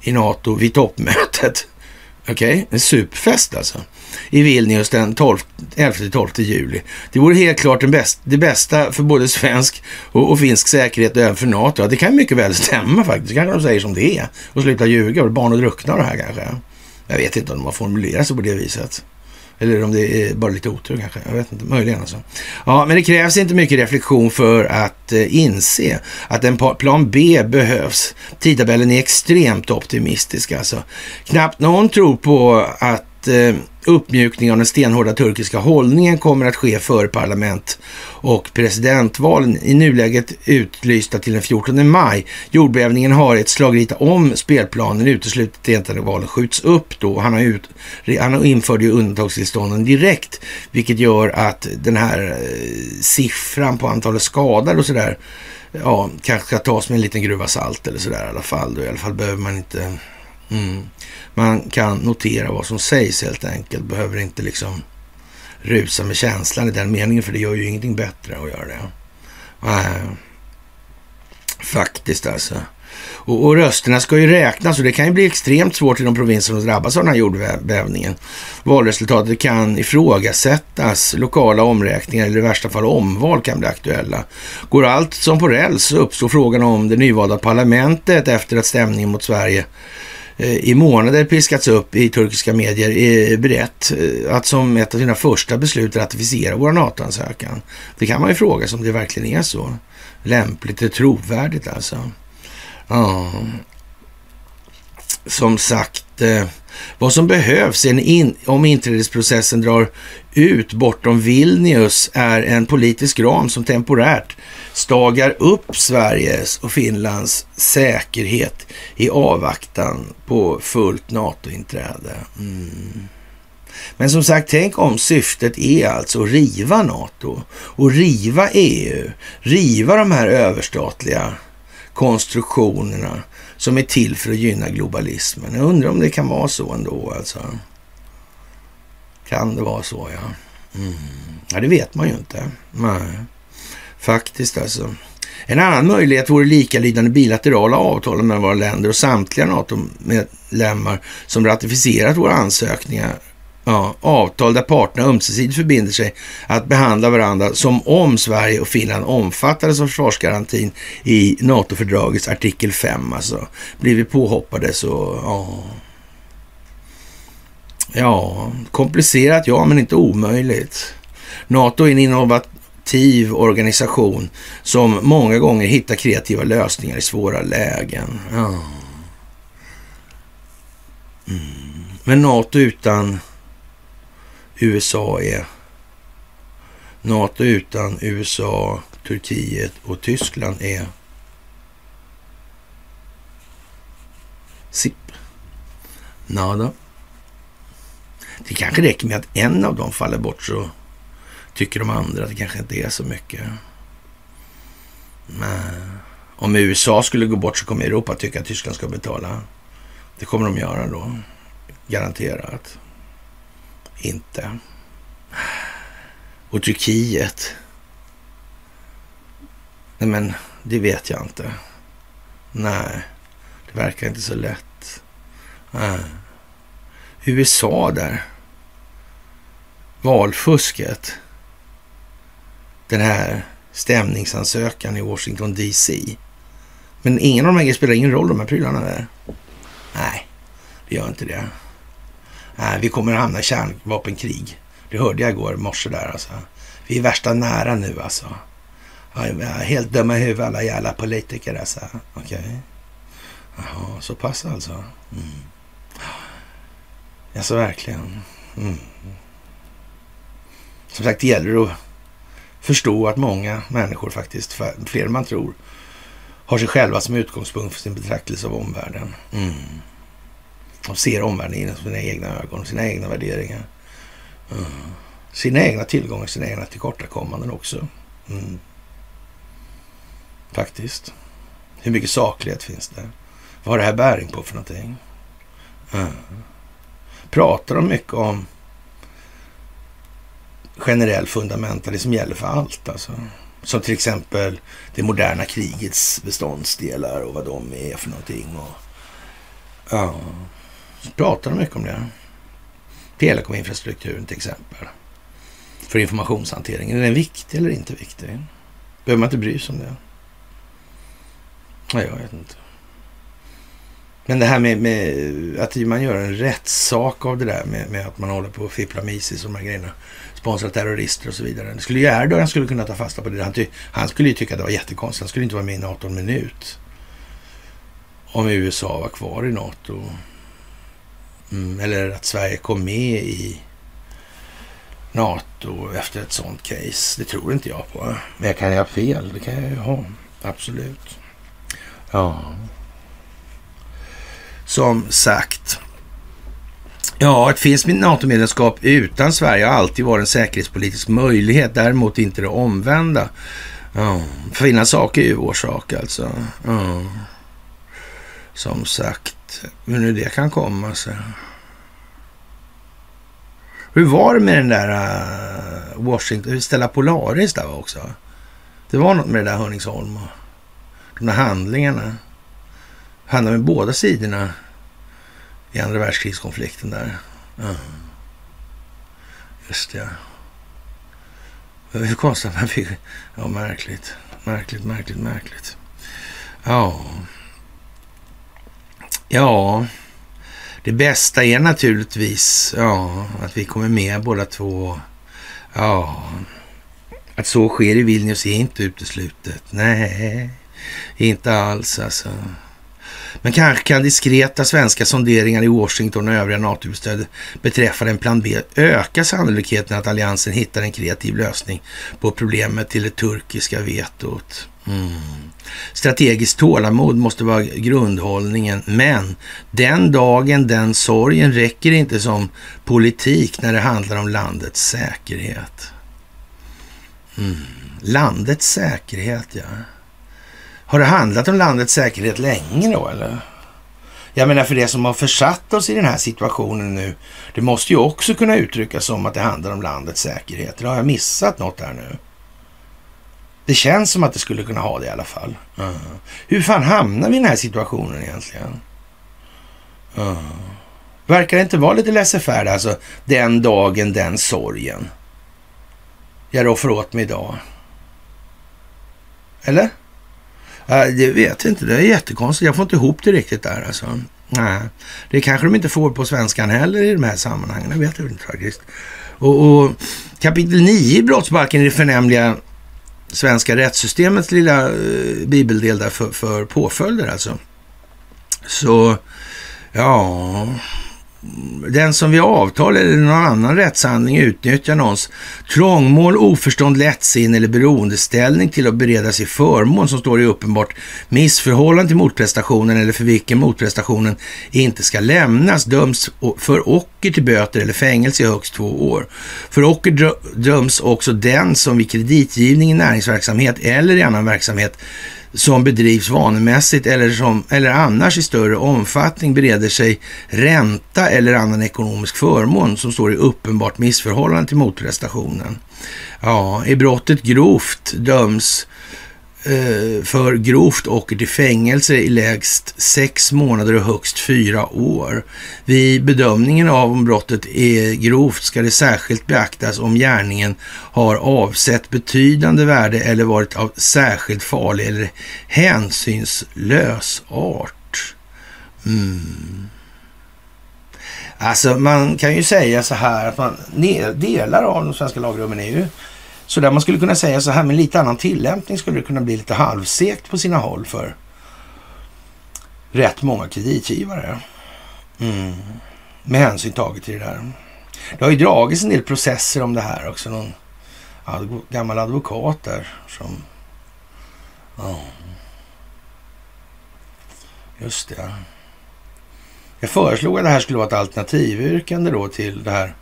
i NATO vid toppmötet. <laughs> Okej, okay? en superfest alltså. I Vilnius den 11-12 juli. Det vore helt klart den bäst, det bästa för både svensk och, och, finsk säkerhet och även för NATO. Det kan mycket väl stämma faktiskt. Kanske de säger som det är och slutar ljuga. Barn och druckna och det här kanske. Jag vet inte om de har formulerat sig på det viset. Eller om det är bara lite otur kanske. Jag vet inte, möjligen alltså. Ja, men det krävs inte mycket reflektion för att eh, inse att en plan B behövs. Tidtabellen är extremt optimistisk alltså. Knappt någon tror på att eh, uppmjukning av den stenhårda turkiska hållningen kommer att ske före parlament och presidentvalen i nuläget utlysta till den 14 maj. Jordbävningen har ett slagrita om spelplanen, uteslutet att valen skjuts upp då. Han, har ut, han införde ju undantagstillstånden direkt, vilket gör att den här eh, siffran på antalet skadade och sådär, ja, kanske ska tas med en liten gruva salt eller sådär i alla fall. Då. I alla fall behöver man inte Mm. Man kan notera vad som sägs helt enkelt. Behöver inte liksom rusa med känslan i den meningen, för det gör ju ingenting bättre att göra det. Äh. Faktiskt alltså. Och, och, rösterna ska ju räknas och det kan ju bli extremt svårt i de provinser som drabbas av den här jordbävningen. Valresultatet kan ifrågasättas, lokala omräkningar eller i värsta fall omval kan bli aktuella. Går allt som på räls så uppstår frågan om det nyvalda parlamentet efter att stämningen mot Sverige Eh, i månader piskats upp i turkiska medier är berett eh, att som ett av sina första beslut ratificera vår NATO-ansökan. Det kan man ju fråga sig om det verkligen är så lämpligt och trovärdigt alltså. Ja. Som sagt, eh, vad som behövs in, om inträdesprocessen drar ut bortom Vilnius är en politisk ram som temporärt stagar upp Sveriges och Finlands säkerhet i avvaktan på fullt NATO-inträde. Mm. Men som sagt, tänk om syftet är alltså att riva NATO och riva EU, riva de här överstatliga konstruktionerna som är till för att gynna globalismen. Jag undrar om det kan vara så ändå alltså. Kan det vara så, ja. Mm. Ja, det vet man ju inte. Nej. Faktiskt alltså. En annan möjlighet vore likalydande bilaterala avtal mellan våra länder och samtliga NATO-medlemmar som ratificerat våra ansökningar. Ja, avtal där parterna ömsesidigt förbinder sig att behandla varandra som om Sverige och Finland omfattades av försvarsgarantin i NATO-fördragets artikel 5. Alltså, blir vi påhoppade så, ja. Ja, komplicerat ja, men inte omöjligt. NATO är en innovativ organisation som många gånger hittar kreativa lösningar i svåra lägen. Ja. Mm. Men NATO utan USA är NATO utan USA, Turkiet och Tyskland är Sipp. Nada. Det kanske räcker med att en av dem faller bort så tycker de andra att det kanske inte är så mycket. Men om USA skulle gå bort så kommer Europa tycka att Tyskland ska betala. Det kommer de göra då. Garanterat. Inte. Och Turkiet. Nej men, det vet jag inte. Nej, det verkar inte så lätt. Nej. USA där. Valfusket. Den här stämningsansökan i Washington DC. Men ingen av de här spelar ingen roll, de här prylarna där. Nej, det gör inte det. Nej, vi kommer att hamna i kärnvapenkrig. Det hörde jag igår morse där alltså. Vi är värsta nära nu alltså. helt dumma i huvudet alla jävla politiker alltså. Okej. Okay. Jaha, så pass alltså. Mm. Alltså verkligen. Mm. Som sagt, det gäller att förstå att många människor faktiskt, fler än man tror, har sig själva som utgångspunkt för sin betraktelse av omvärlden. Mm. De ser omvärlden genom sina egna ögon, sina egna värderingar. Mm. Sina egna tillgångar, sina egna tillkortakommanden också. Mm. Faktiskt. Hur mycket saklighet finns det? Vad har det här bäring på för någonting? Mm. Pratar de mycket om generell fundamentalism som gäller för allt alltså? Som till exempel det moderna krigets beståndsdelar och vad de är för någonting. Och, ja, pratar de mycket om det. Telekominfrastrukturen till exempel. För informationshanteringen. Är den viktig eller inte viktig? Behöver man inte bry sig om det? Nej, jag vet inte. Men det här med, med, att man gör en rättssak av det där med, med att man håller på att fippla med Isis och de här grejerna. Sponsra terrorister och så vidare. Det skulle ju Erdogan skulle kunna ta fasta på det. Han, ty, han skulle ju tycka att det var jättekonstigt. Han skulle inte vara med i NATO en minut. Om USA var kvar i NATO. Mm, eller att Sverige kom med i NATO efter ett sånt case. Det tror inte jag på. Men jag kan ju ha fel. Det kan jag ju ha. Absolut. Ja. Som sagt. Ja, ett finskt NATO-medlemskap utan Sverige har alltid varit en säkerhetspolitisk möjlighet. Däremot inte det omvända. Ja, fina saker är ju vår sak alltså. Ja. Som sagt, hur nu det kan komma sig. Hur var det med den där uh, Washington, Stella Polaris där också? Det var något med det där Hörningsholm och de där handlingarna. Handlar med båda sidorna i andra världskrigskonflikten där. Uh. Just det. Hur konstigt man fick... Ja, märkligt. Märkligt, märkligt, märkligt. Ja. Ja. Det bästa är naturligtvis ja, att vi kommer med båda två. Ja, att så sker i Vilnius är inte uteslutet. Nej, inte alls alltså. Men kanske kan diskreta svenska sonderingar i Washington och övriga NATO-stöd beträffande en plan B öka sannolikheten att alliansen hittar en kreativ lösning på problemet till det turkiska vetot. Mm. Strategiskt tålamod måste vara grundhållningen, men den dagen, den sorgen räcker inte som politik när det handlar om landets säkerhet. Mm. Landets säkerhet, ja. Har det handlat om landets säkerhet länge då, eller? Jag menar, för det som har försatt oss i den här situationen nu, det måste ju också kunna uttryckas som att det handlar om landets säkerhet. Eller har jag missat något där nu? Det känns som att det skulle kunna ha det i alla fall. Uh. Hur fan hamnar vi i den här situationen egentligen? Uh. Verkar det inte vara lite laissez alltså? Den dagen, den sorgen. Jag roffar åt mig idag. Eller? Uh, det vet jag inte. Det är jättekonstigt. Jag får inte ihop det riktigt där alltså. Nej, det kanske de inte får på svenskan heller i de här sammanhangen. Det vet jag inte faktiskt. Och, och kapitel 9 i brottsbalken är det förnämliga svenska rättssystemets lilla eh, bibeldel där för, för påföljder alltså. Så, ja, den som vid avtal eller någon annan rättshandling utnyttjar någons trångmål, oförstånd, lättsinne eller beroendeställning till att bereda sig förmån som står i uppenbart missförhållande till motprestationen eller för vilken motprestationen inte ska lämnas döms för ocker till böter eller fängelse i högst två år. För ocker döms också den som vid kreditgivning i näringsverksamhet eller i annan verksamhet som bedrivs vanemässigt eller, som, eller annars i större omfattning bereder sig ränta eller annan ekonomisk förmån som står i uppenbart missförhållande till motprestationen. Ja, är brottet grovt döms eh, Eh, för grovt åker till fängelse i lägst sex månader och högst fyra år. Vid bedömningen av om brottet är grovt ska det särskilt beaktas om gärningen har avsett betydande värde eller varit av särskilt farlig eller hänsynslös art. Mm. Alltså man kan ju säga så här att man, delar av de svenska lagrummen är ju så där man skulle kunna säga så här med lite annan tillämpning skulle det kunna bli lite halvsekt på sina håll för rätt många kreditgivare. Mm. Med hänsyn taget till det där. Det har ju dragits en del processer om det här också. Någon gammal advokat där som... Ja. Just det. Jag föreslog att det här skulle vara ett alternativyrkande då till det här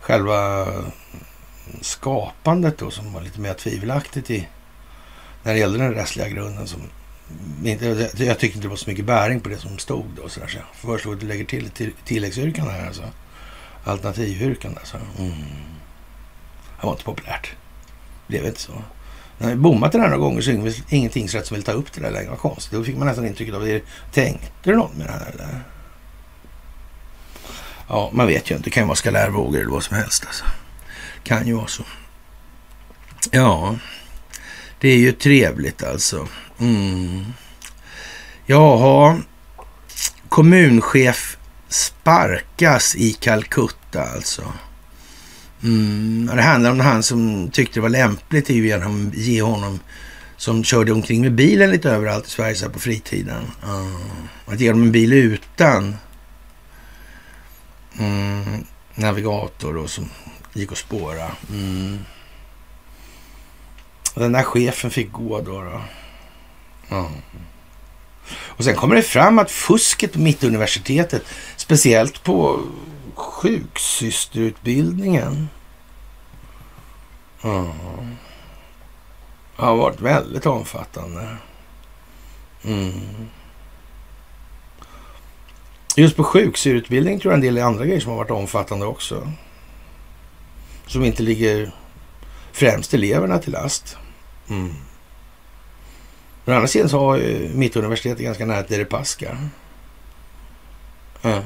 själva skapandet då som var lite mer tvivelaktigt i när det gällde den rättsliga grunden. Som jag tyckte inte det var så mycket bäring på det som stod då. Så, där, så jag föreslog att du lägger till ett tilläggsyrkande här. Alltså. Alternativyrkande. Alltså. Mm. Det var inte populärt. Det blev inte så. När vi bommat det här några gånger så är det ingen tingsrätt som vill ta upp det där längre. Vad konstigt. Då fick man nästan intrycket av det. Tänkte du något med det här eller? Ja, man vet ju inte. Det kan ju vara skalärvågor eller vad som helst. Alltså. Kan ju vara så. Ja, det är ju trevligt alltså. Mm. Jaha, kommunchef sparkas i Calcutta alltså. Mm. Det handlar om han som tyckte det var lämpligt att ge honom som körde omkring med bilen lite överallt i Sverige på fritiden. Mm. Att ge dem en bil utan mm, navigator och som gick att spåra. Mm. Den där chefen fick gå då. då. Mm. Och sen kommer det fram att fusket på Mittuniversitetet, speciellt på sjuksysterutbildningen, mm. har varit väldigt omfattande. Mm. Just på sjuksyrutbildning tror jag en del andra grejer som har varit omfattande också som inte ligger främst eleverna till last. Mm. Men andra sidan så har Mittuniversitetet ganska nära till Deripaska. Ja.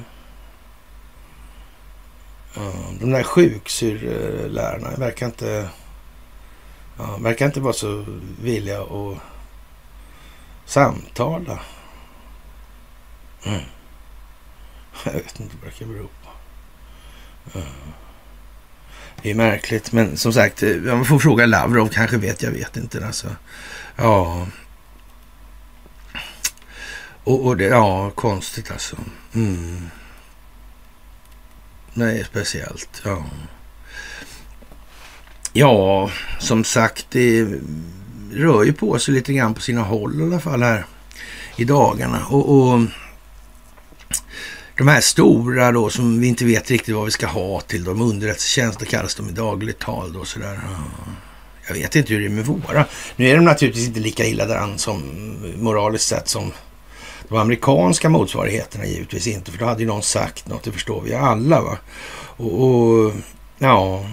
Ja, de där sjuksyrlärarna verkar inte, ja, verkar inte vara så villiga att samtala. Mm. Jag vet inte vad det kan bero på. Ja. Det är märkligt, men som sagt, eh, man får fråga Lavrov, kanske vet, jag vet inte. Alltså. Ja. Och, och det, ja, konstigt alltså. Mm. Nej, speciellt. Ja. Ja, som sagt, det rör ju på sig lite grann på sina håll i alla fall här i dagarna. Och, och de här stora då som vi inte vet riktigt vad vi ska ha till dem. Underrättelsetjänster kallas de i dagligt tal då sådär. Jag vet inte hur det är med våra. Nu är de naturligtvis inte lika illa däran som moraliskt sett som de amerikanska motsvarigheterna givetvis inte. För då hade ju någon sagt något, det förstår vi alla va. Och, och ja...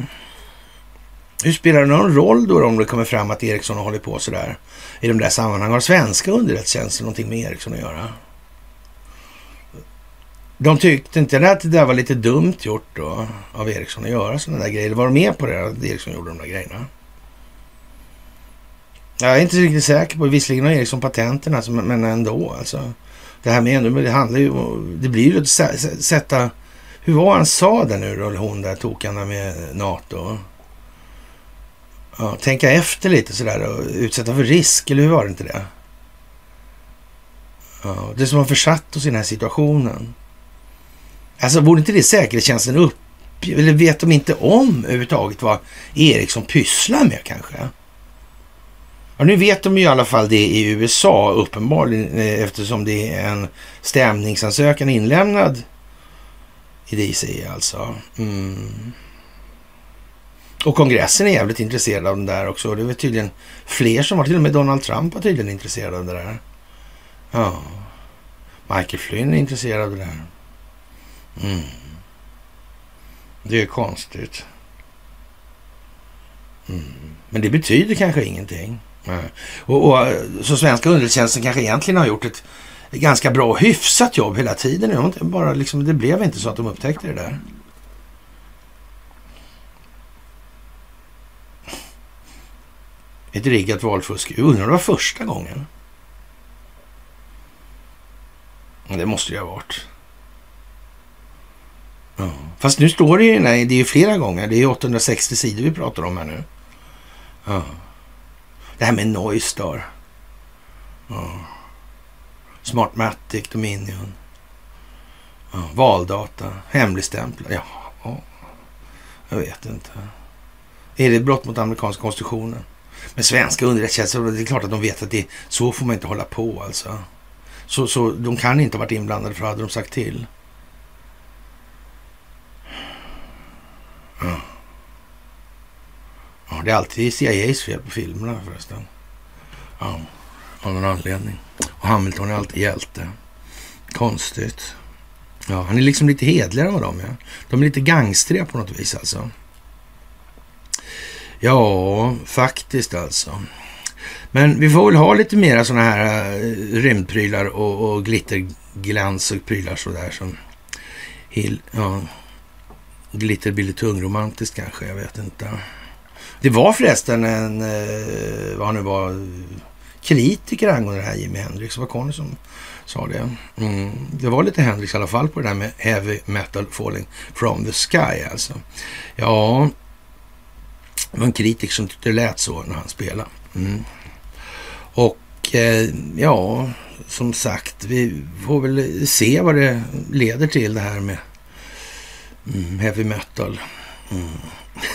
Hur spelar det någon roll då om det kommer fram att Ericsson håller på sådär i de där sammanhangen? Har svenska underrättelsetjänster någonting med Ericsson att göra? De tyckte inte att det där var lite dumt gjort då av Ericsson att göra sådana där grejer. Var de med på det att Ericsson gjorde de där grejerna? Jag är inte riktigt säker på Visserligen har Ericsson patenten alltså, men ändå alltså. Det här med ändå, det handlar ju det blir ju att sätta, hur var han sa det nu då, hon där tokarna med NATO? Ja, tänka efter lite sådär och utsätta för risk, eller hur var det inte det? Ja, det som har försatt oss i den här situationen. Alltså borde inte det säkerhetstjänsten upp... Eller vet de inte om överhuvudtaget vad Ericsson pysslar med kanske? Ja, nu vet de ju i alla fall det i USA uppenbarligen eh, eftersom det är en stämningsansökan inlämnad i DC alltså. Mm. Och kongressen är jävligt intresserad av den där också. Det är väl tydligen fler som har, till och med Donald Trump var tydligen intresserad av det där. Ja. Michael Flynn är intresserad av det där. Mm. Det är konstigt. Mm. Men det betyder kanske ingenting. Och, och, så svenska underrättelsetjänsten kanske egentligen har gjort ett ganska bra hyfsat jobb hela tiden. Bara liksom, det blev inte så att de upptäckte det där. Ett riggat valfusk. Jag undrar om det var första gången. Det måste det ha varit. Ja. Fast nu står det ju, nej, det är ju flera gånger. Det är 860 sidor vi pratar om här nu. Ja. Det här med Noistar. Ja. Smartmatic, Dominion. Ja. Valdata, hemligstämplar. Ja, ja, jag vet inte. Är det ett brott mot amerikanska konstitutionen? Men svenska underrättelsetjänster, det är klart att de vet att det, så får man inte hålla på alltså. Så, så de kan inte ha varit inblandade för hade de sagt till. Ja. ja det är alltid CIAs fel på filmerna förresten. Ja, av någon anledning. Och Hamilton är alltid hjälte. Konstigt. Ja, han är liksom lite hedligare än vad de är. De är lite gangstriga på något vis alltså. Ja, faktiskt alltså. Men vi får väl ha lite mera sådana här eh, rymdprylar och, och glitterglans och prylar sådär som Hill, ja, glitter blir lite tungromantiskt kanske, jag vet inte. Det var förresten en, eh, vad han nu var, kritiker angående det här Jimi Hendrix. Det var Conny som sa det. Mm. Det var lite Hendrix i alla fall på det där med heavy metal falling from the sky alltså. Ja, det var en kritiker som tyckte det lät så när han spelade. Mm. Och eh, ja, som sagt, vi får väl se vad det leder till det här med mm, heavy metal. Mm.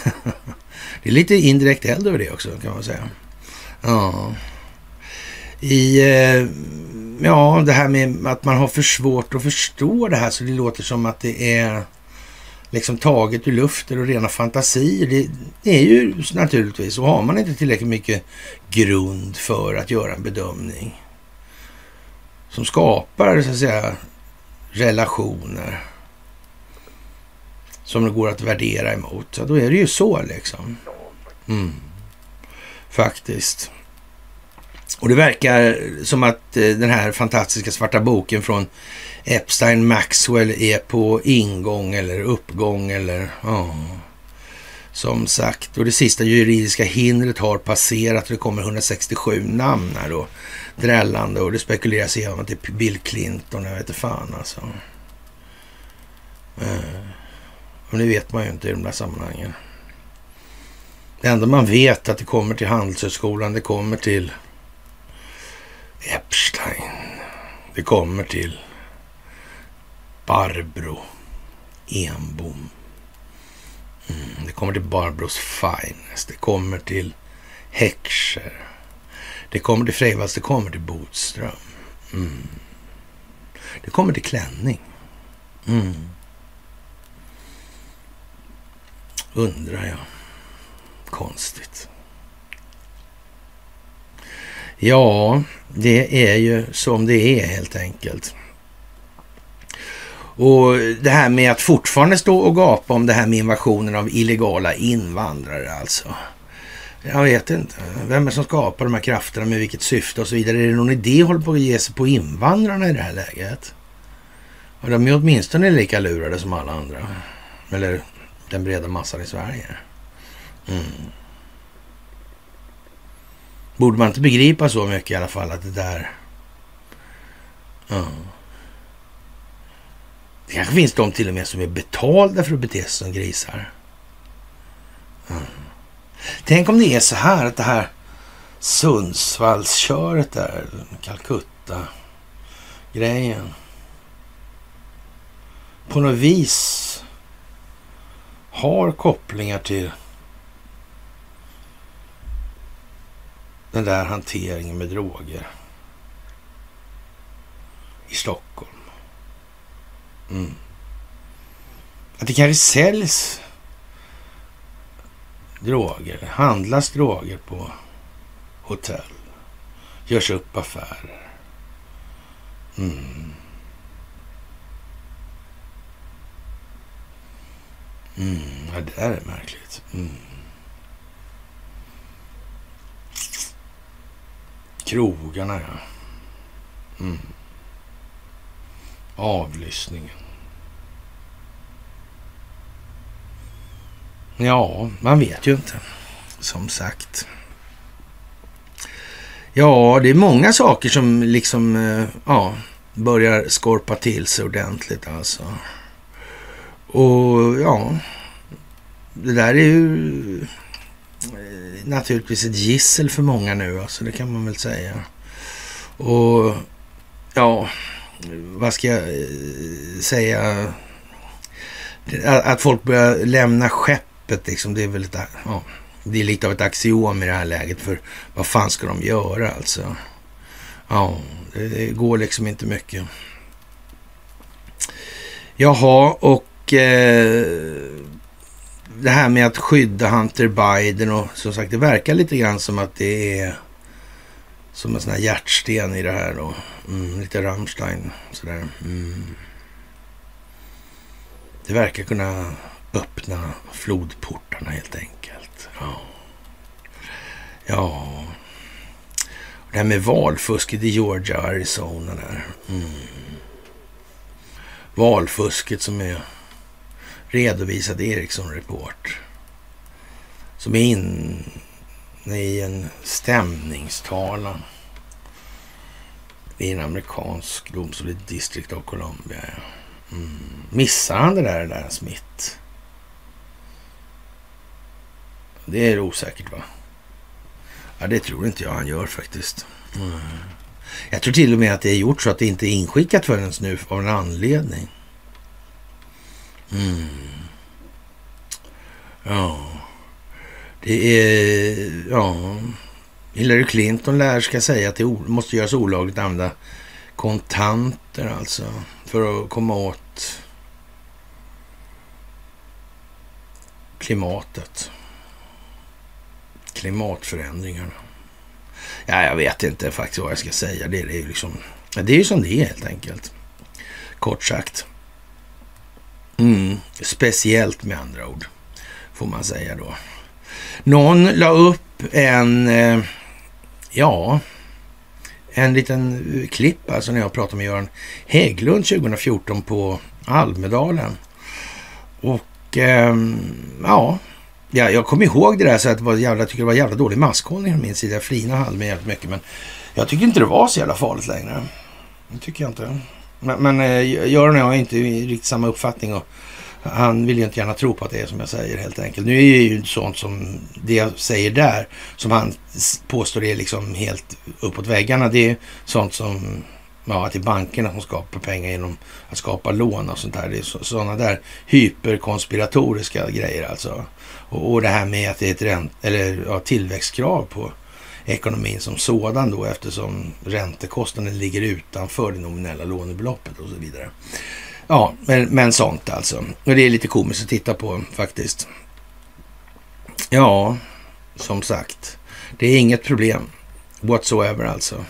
<laughs> det är lite indirekt eld över det också kan man säga. Ja. I, eh, ja, det här med att man har för svårt att förstå det här så det låter som att det är liksom taget ur luften och rena fantasier. Det, det är ju naturligtvis, så har man inte tillräckligt mycket grund för att göra en bedömning som skapar så att säga relationer som det går att värdera emot. Så då är det ju så liksom. Mm. Faktiskt. Och det verkar som att eh, den här fantastiska svarta boken från Epstein Maxwell är på ingång eller uppgång eller ja. Som sagt, och det sista juridiska hindret har passerat och det kommer 167 namn här då. Drällande och det spekuleras i att det är Bill Clinton, jag vet inte fan alltså. Eh, och det vet man ju inte i de där sammanhangen. Det enda man vet är att det kommer till Handelshögskolan, det kommer till Epstein, det kommer till Barbro Enbom. Mm, det kommer till Barbros Finest. Det kommer till Heckscher. Det kommer till Freivalds. Det kommer till Bodström. Mm. Det kommer till Klänning. Mm. Undrar jag. Konstigt. Ja, det är ju som det är helt enkelt. Och det här med att fortfarande stå och gapa om det här med invasionen av illegala invandrare alltså. Jag vet inte. Vem är det som skapar de här krafterna, med vilket syfte och så vidare. Är det någon idé att hålla på att ge sig på invandrarna i det här läget? Och de är åtminstone lika lurade som alla andra. Eller den breda massan i Sverige. Mm. Borde man inte begripa så mycket i alla fall att det där... Ja. Det kanske finns de till och med som är betalda för att bete sig som grisar. Mm. Tänk om det är så här att det här Sundsvallsköret där, Calcutta-grejen. På något vis har kopplingar till den där hanteringen med droger i Stockholm. Mm. Att det kanske säljs droger, handlas droger på hotell, görs upp affärer. Mm. Mm. Ja, det där är märkligt. Mm. Krogarna, ja. Mm. Avlyssningen. Ja, man vet ju inte. Som sagt. Ja, det är många saker som liksom eh, ja, börjar skorpa till sig ordentligt alltså. Och ja, det där är ju eh, naturligtvis ett gissel för många nu, alltså det kan man väl säga. Och ja, vad ska jag eh, säga? Att folk börjar lämna skeppet liksom, det är väl ett, ja, det är lite av ett axiom i det här läget. För vad fan ska de göra alltså? Ja, det går liksom inte mycket. Jaha, och Eh, det här med att skydda Hunter Biden och som sagt, det verkar lite grann som att det är som en sån här hjärtsten i det här då. Mm, lite Rammstein sådär. Mm. Det verkar kunna öppna flodportarna helt enkelt. Ja. Ja. Det här med valfusket i Georgia och Arizona där. Mm. Valfusket som är redovisat i Ericsson Report. Som är inne i en stämningstalan i en amerikansk domstol i District of Columbia. Mm. Missar han det där, det där Smith? Det är osäkert va? Ja, det tror inte jag han gör faktiskt. Mm. Jag tror till och med att det är gjort så att det inte är inskickat förrän nu av en anledning. Mm. Ja, det är... Ja, Hillary Clinton lär ska säga att det måste göras olagligt att använda kontanter alltså för att komma åt klimatet. Klimatförändringarna. Ja, jag vet inte faktiskt vad jag ska säga. Det, är ju liksom, det är ju som det är helt enkelt. Kort sagt. Mm, speciellt med andra ord, får man säga då. Någon la upp en, eh, ja, en liten klipp alltså när jag pratade med Göran Hägglund 2014 på Almedalen. Och ehm, ja, Ja, jag kommer ihåg det där så att det var jävla, jag tycker det var jävla dålig maskhållning från min sida. Jag flinade halv jävligt mycket men jag tycker inte det var så jävla farligt längre. Det tycker jag inte. Men, men eh, Göran och jag har inte riktigt samma uppfattning och han vill ju inte gärna tro på att det är som jag säger helt enkelt. Nu är det ju sånt som det jag säger där, som han påstår är liksom helt uppåt väggarna. Det är sånt som, ja, att det är bankerna som skapar pengar genom att skapa lån och sånt där. Det är sådana där hyperkonspiratoriska grejer alltså. Och, och det här med att det är ett ränt, eller, ja, tillväxtkrav på ekonomin som sådan då eftersom räntekostnaden ligger utanför det nominella lånebeloppet och så vidare. Ja, men, men sånt alltså. Och det är lite komiskt att titta på faktiskt. Ja, som sagt. Det är inget problem whatsoever alltså.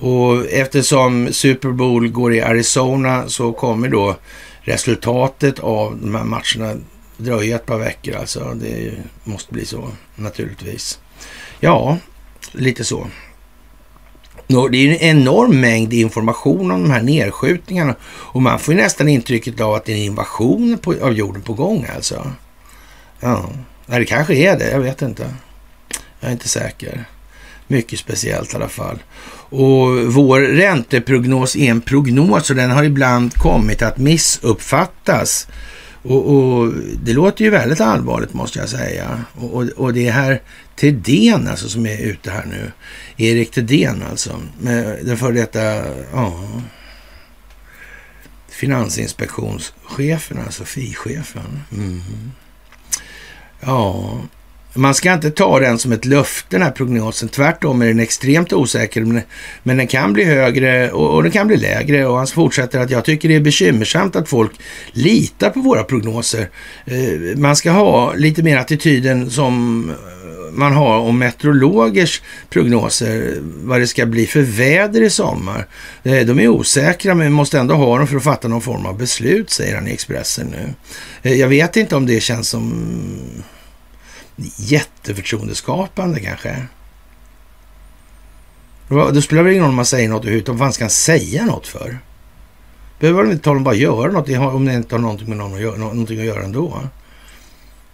Och eftersom Super Bowl går i Arizona så kommer då resultatet av de här matcherna dröja ett par veckor alltså. Det måste bli så naturligtvis. Ja, lite så. Det är en enorm mängd information om de här nedskjutningarna och man får nästan intrycket av att det är en invasion på, av jorden på gång alltså. Ja, det kanske är det. Jag vet inte. Jag är inte säker. Mycket speciellt i alla fall. Och vår ränteprognos är en prognos och den har ibland kommit att missuppfattas och, och, Det låter ju väldigt allvarligt måste jag säga. Och, och, och det här Thedéen alltså som är ute här nu. Erik Thedéen alltså. Med den före detta ja, finansinspektionschefen, alltså FI-chefen. Mm. Ja, man ska inte ta den som ett löfte, den här prognosen. Tvärtom är den extremt osäker, men, den kan bli högre och, och den kan bli lägre. Och han fortsätter att jag tycker det är bekymmersamt att folk litar på våra prognoser. Eh, man ska ha lite mer attityden som man har om meteorologers prognoser, vad det ska bli för väder i sommar. Eh, de är osäkra men måste ändå ha dem för att fatta någon form av beslut, säger han i Expressen nu. Eh, jag vet inte om det känns som jätteförtroendeskapande kanske. Då spelar det ingen roll om man säger något överhuvudtaget. Vad fan ska han säga något för? Behöver man inte tala om bara göra något om det inte har någonting med någon att göra, någonting att göra ändå.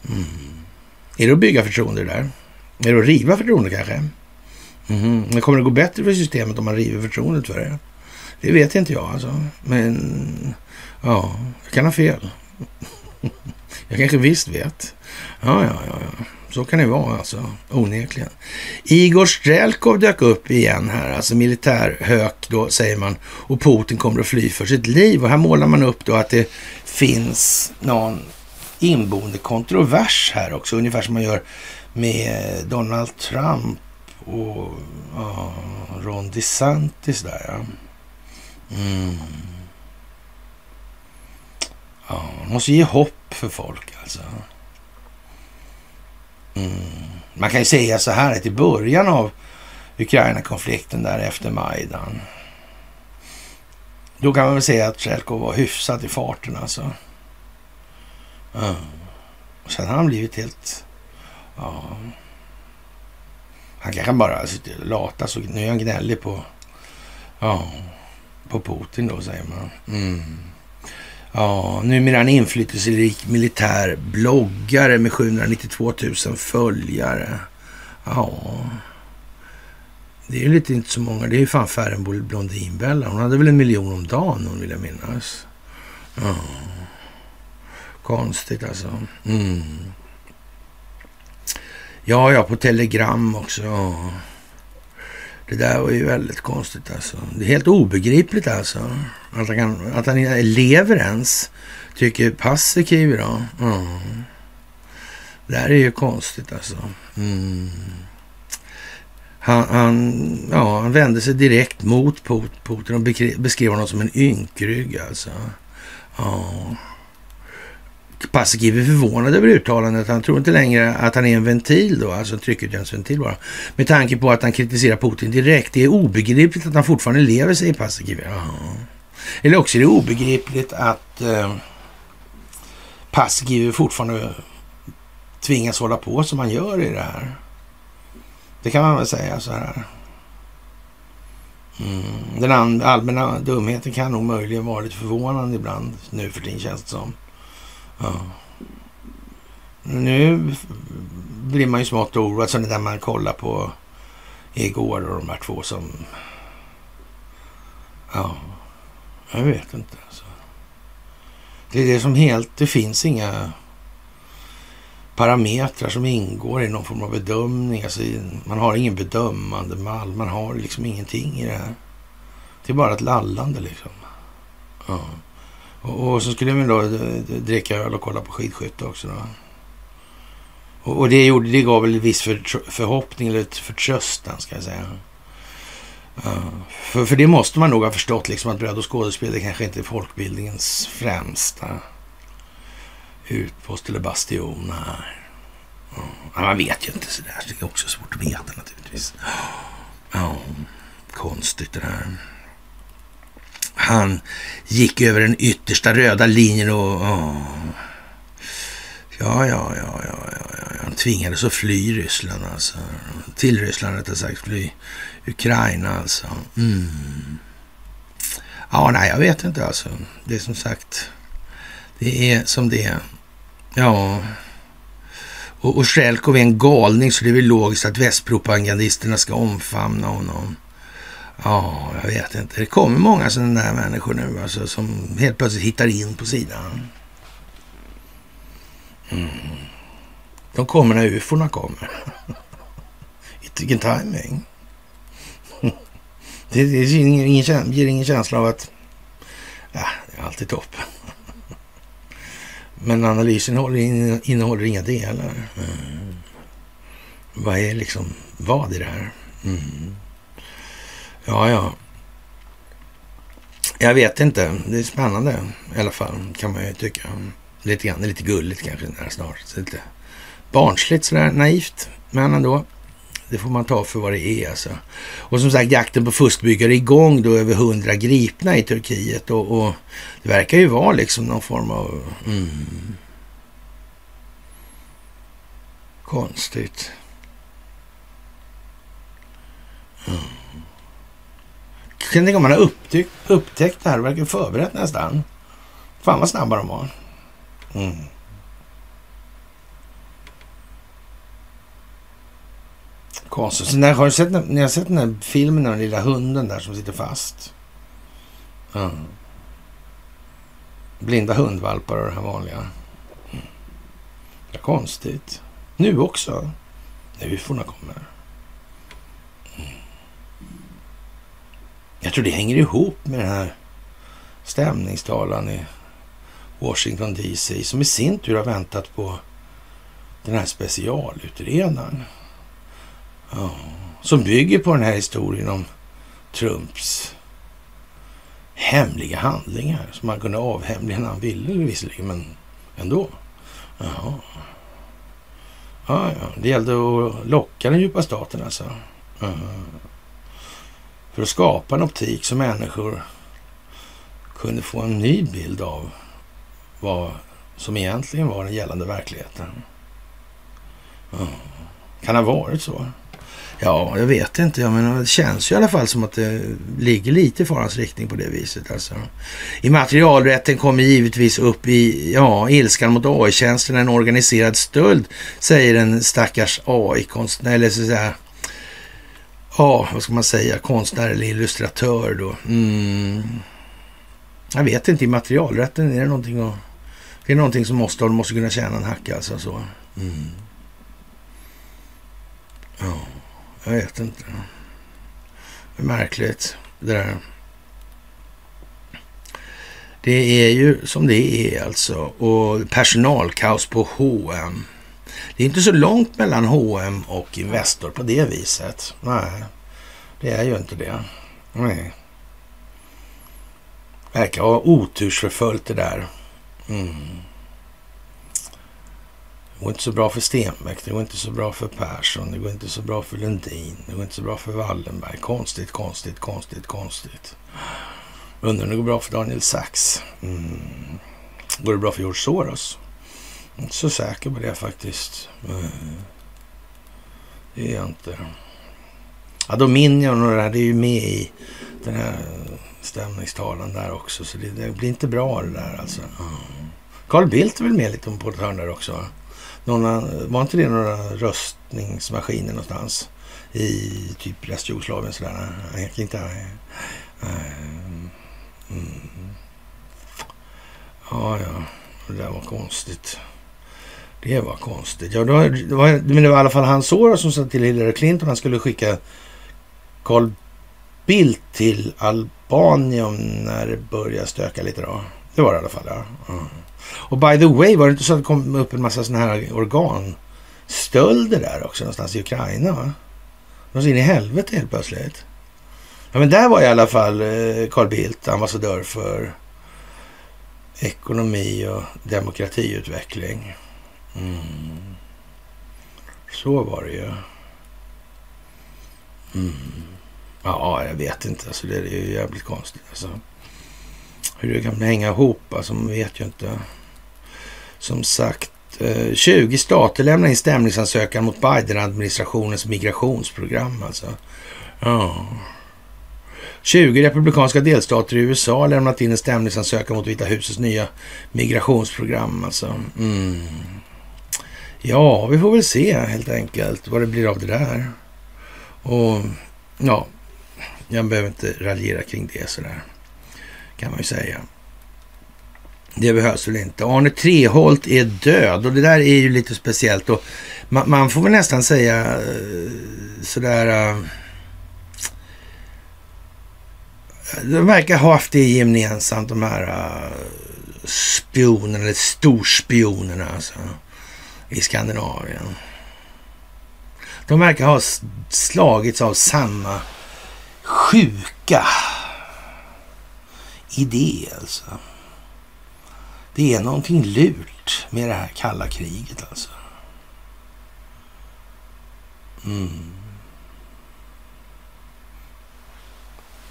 Mm. Är det att bygga förtroende där? Är det att riva förtroendet kanske? Mm. Men kommer det gå bättre för systemet om man river förtroendet för det? Det vet inte jag alltså. Men ja, jag kan ha fel. <laughs> jag kanske visst vet. Ja, ja, ja, ja. Så kan det vara alltså, onekligen. Igor Strelkov dök upp igen här, alltså militärhök då säger man. Och Putin kommer att fly för sitt liv. Och här målar man upp då att det finns någon inboende kontrovers här också. Ungefär som man gör med Donald Trump och ja, Ron DeSantis där ja. Mm. Ja, man måste ge hopp för folk alltså. Mm. Man kan ju säga så här att i början av Ukraina-konflikten där efter Majdan. Då kan man väl säga att Tjelko var hyfsat i farten alltså. Mm. Sen har han blivit helt... Ja. Han kanske bara sitter och lata så nu är han gnällig på... Ja, på Putin då säger man. Mm. Ja, numera en inflytelserik militär bloggare med 792 000 följare. Ja, det är ju lite inte så många. Det är ju fan färre än Blondinbella. Hon hade väl en miljon om dagen, hon vill jag minnas. Ja. Konstigt alltså. Mm. Ja, ja, på telegram också. Ja. Det där var ju väldigt konstigt alltså. Det är helt obegripligt alltså. Att han, kan, att han lever ens. Tycker Paasikivi då. Mm. Det här är ju konstigt alltså. Mm. Han, han, ja, han vände sig direkt mot Putin och beskrev honom som en ynkrygg alltså. Ja. Paasikivi är förvånad över uttalandet. Han tror inte längre att han är en ventil då, alltså en tryckutjämningsventil bara. Med tanke på att han kritiserar Putin direkt. Det är obegripligt att han fortfarande lever, säger Paasikivi. Eller också är det obegripligt att eh, Paasikivi fortfarande tvingas hålla på som han gör i det här. Det kan man väl säga så här. Mm. Den allmänna dumheten kan nog möjligen vara lite förvånande ibland nu för tiden känns det som. Ja. Nu blir man ju smått oroad, som det där man kollar på igår och de här två som... Ja, jag vet inte. Alltså. Det är det som helt... Det finns inga parametrar som ingår i någon form av bedömning. Alltså, man har ingen bedömande mall. Man har liksom ingenting i det här. Det är bara ett lallande liksom. Ja. Och, och så skulle vi då eh, dricka öl och kolla på skidskytte också. Då. Och, och det, gjorde, det gav väl en viss för, förhoppning eller förtröstan ska jag säga. Uh, för, för det måste man nog ha förstått liksom att bröd och skådespel det kanske inte är folkbildningens främsta utpost eller bastion. här. Uh, man vet ju inte sådär. Det är också svårt att veta naturligtvis. Ja, uh, konstigt det där. Han gick över den yttersta röda linjen och... Åh. Ja, ja, ja, ja, ja, ja. Han tvingades att fly Ryssland alltså. Till Ryssland rättare sagt. Fly Ukraina alltså. Mm. Ja, nej, jag vet inte alltså. Det är som sagt. Det är som det är. Ja. Och, och Sjelkov är en galning så det är väl logiskt att västpropagandisterna ska omfamna honom. Ja, jag vet inte. Det kommer många sådana där människor nu alltså, som helt plötsligt hittar in på sidan. Mm. De kommer när ufona kommer. <laughs> Vilken timing. <laughs> Det, det ger, ingen, ger ingen känsla av att ja, det är alltid toppen. <laughs> Men analysen innehåller inga delar. Mm. Vad är liksom vad i det här? Mm. Ja, ja. Jag vet inte. Det är spännande i alla fall, kan man ju tycka. Lite grann. Lite gulligt kanske där snart. Så lite barnsligt sådär naivt. Men ändå. Det får man ta för vad det är alltså. Och som sagt, jakten på fuskbyggare är igång då över hundra gripna i Turkiet. Och, och, det verkar ju vara liksom någon form av... Mm, konstigt. Mm kan tänka om man har upptäckt, upptäckt det här och verkar förberett nästan. Fan vad snabba de var. Mm. Konstigt. När, har du sett, ni har sett den här filmen med den lilla hunden där som sitter fast? Mm. Blinda hundvalpar och det här vanliga. Mm. Det konstigt. Nu också. Nu får kommer. Jag tror det hänger ihop med den här stämningstalan i Washington DC som i sin tur har väntat på den här specialutredaren. Ja, som bygger på den här historien om Trumps hemliga handlingar som han kunde avhemliga när han ville visserligen, men ändå. Jaha. Ja, ja. Det gällde att locka den djupa staten alltså. Jaha. För att skapa en optik som människor kunde få en ny bild av vad som egentligen var den gällande verkligheten. Mm. Kan ha varit så. Ja, jag vet inte. Jag menar, det känns ju i alla fall som att det ligger lite i farans riktning på det viset. Alltså. I materialrätten kommer givetvis upp i ja, ilskan mot AI-tjänsterna en organiserad stöld, säger en stackars AI-konstnär, eller så att säga, ja, vad ska man säga, konstnär eller illustratör då. Mm. Jag vet inte, i materialrätten är det någonting att, det är någonting som måste, måste kunna tjäna en hacka alltså så. Mm. Ja. Jag vet inte. Det är märkligt det där. Det är ju som det är alltså. Och personalkaos på H&M. Det är inte så långt mellan H&M och Investor på det viset. Nej, det är ju inte det. Nej. Verkar ha otursförföljt det där. Mm. Det går inte så bra för Stenbeck, det går inte så bra för Persson, det går inte så bra för Lundin, det går inte så bra för Wallenberg. Konstigt, konstigt, konstigt, konstigt. Undrar om det går bra för Daniel Sachs. Mm. Går det bra för George Soros? Inte så säker på det faktiskt. Eh, det är jag inte. Ja, Dominion och det här, det är ju med i den här stämningstalan där också. Så det, det blir inte bra det där alltså. Carl Bildt är väl med lite på ett hörn där också? några, var inte det några röstningsmaskiner någonstans i typ restjugoslavien sådär? Nej, inte. Nej. Mm. Ja, ja, det där var konstigt. Det var konstigt. Ja, det var, det var, men det var i alla fall hans Soros som sa till Hillary Clinton han skulle skicka Carl Bildt till Albanien när det började stöka lite då. Det var det i alla fall, ja. Mm. Och by the way, var det inte så att det kom upp en massa sådana här organstölder där också någonstans i Ukraina? Va? De in i helvete helt plötsligt. Ja, men där var i alla fall eh, Carl Bildt ambassadör för ekonomi och demokratiutveckling. Mm. Så var det ju. Mm. Ja, jag vet inte. Alltså, det är ju jävligt konstigt. Alltså. Hur det kan hänga ihop, alltså, man vet ju inte. Som sagt, eh, 20 stater lämnar in stämningsansökan mot Biden-administrationens migrationsprogram. Alltså. Ja. 20 republikanska delstater i USA har lämnat in en stämningsansökan mot Vita husets nya migrationsprogram. Alltså. Mm. Ja, vi får väl se helt enkelt vad det blir av det där. Och ja, jag behöver inte raljera kring det sådär, kan man ju säga. Det behövs väl inte. Arne Treholt är död och det där är ju lite speciellt. Och man, man får väl nästan säga eh, sådär... Eh, de verkar ha haft det gemensamt, de här uh, spionerna, eller storspionerna alltså, i Skandinavien. De verkar ha slagits av samma sjuka idé alltså. Det är någonting lurt med det här kalla kriget alltså. Mm.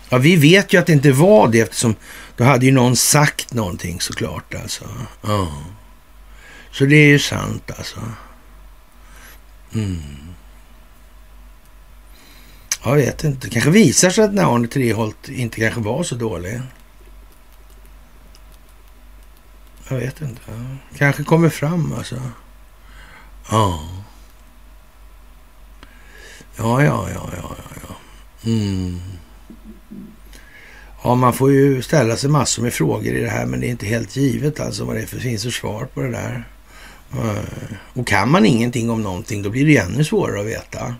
Ja, vi vet ju att det inte var det eftersom då hade ju någon sagt någonting såklart alltså. Ja. Så det är ju sant alltså. Mm. Jag vet inte. Det kanske visar sig att när Arne Treholt inte kanske var så dålig. Jag vet inte. Kanske kommer fram alltså. Ja. Ja, ja, ja, ja, ja. Mm. Ja, man får ju ställa sig massor med frågor i det här, men det är inte helt givet alltså vad det finns för svar på det där. Eh, och kan man ingenting om någonting, då blir det ännu svårare att veta.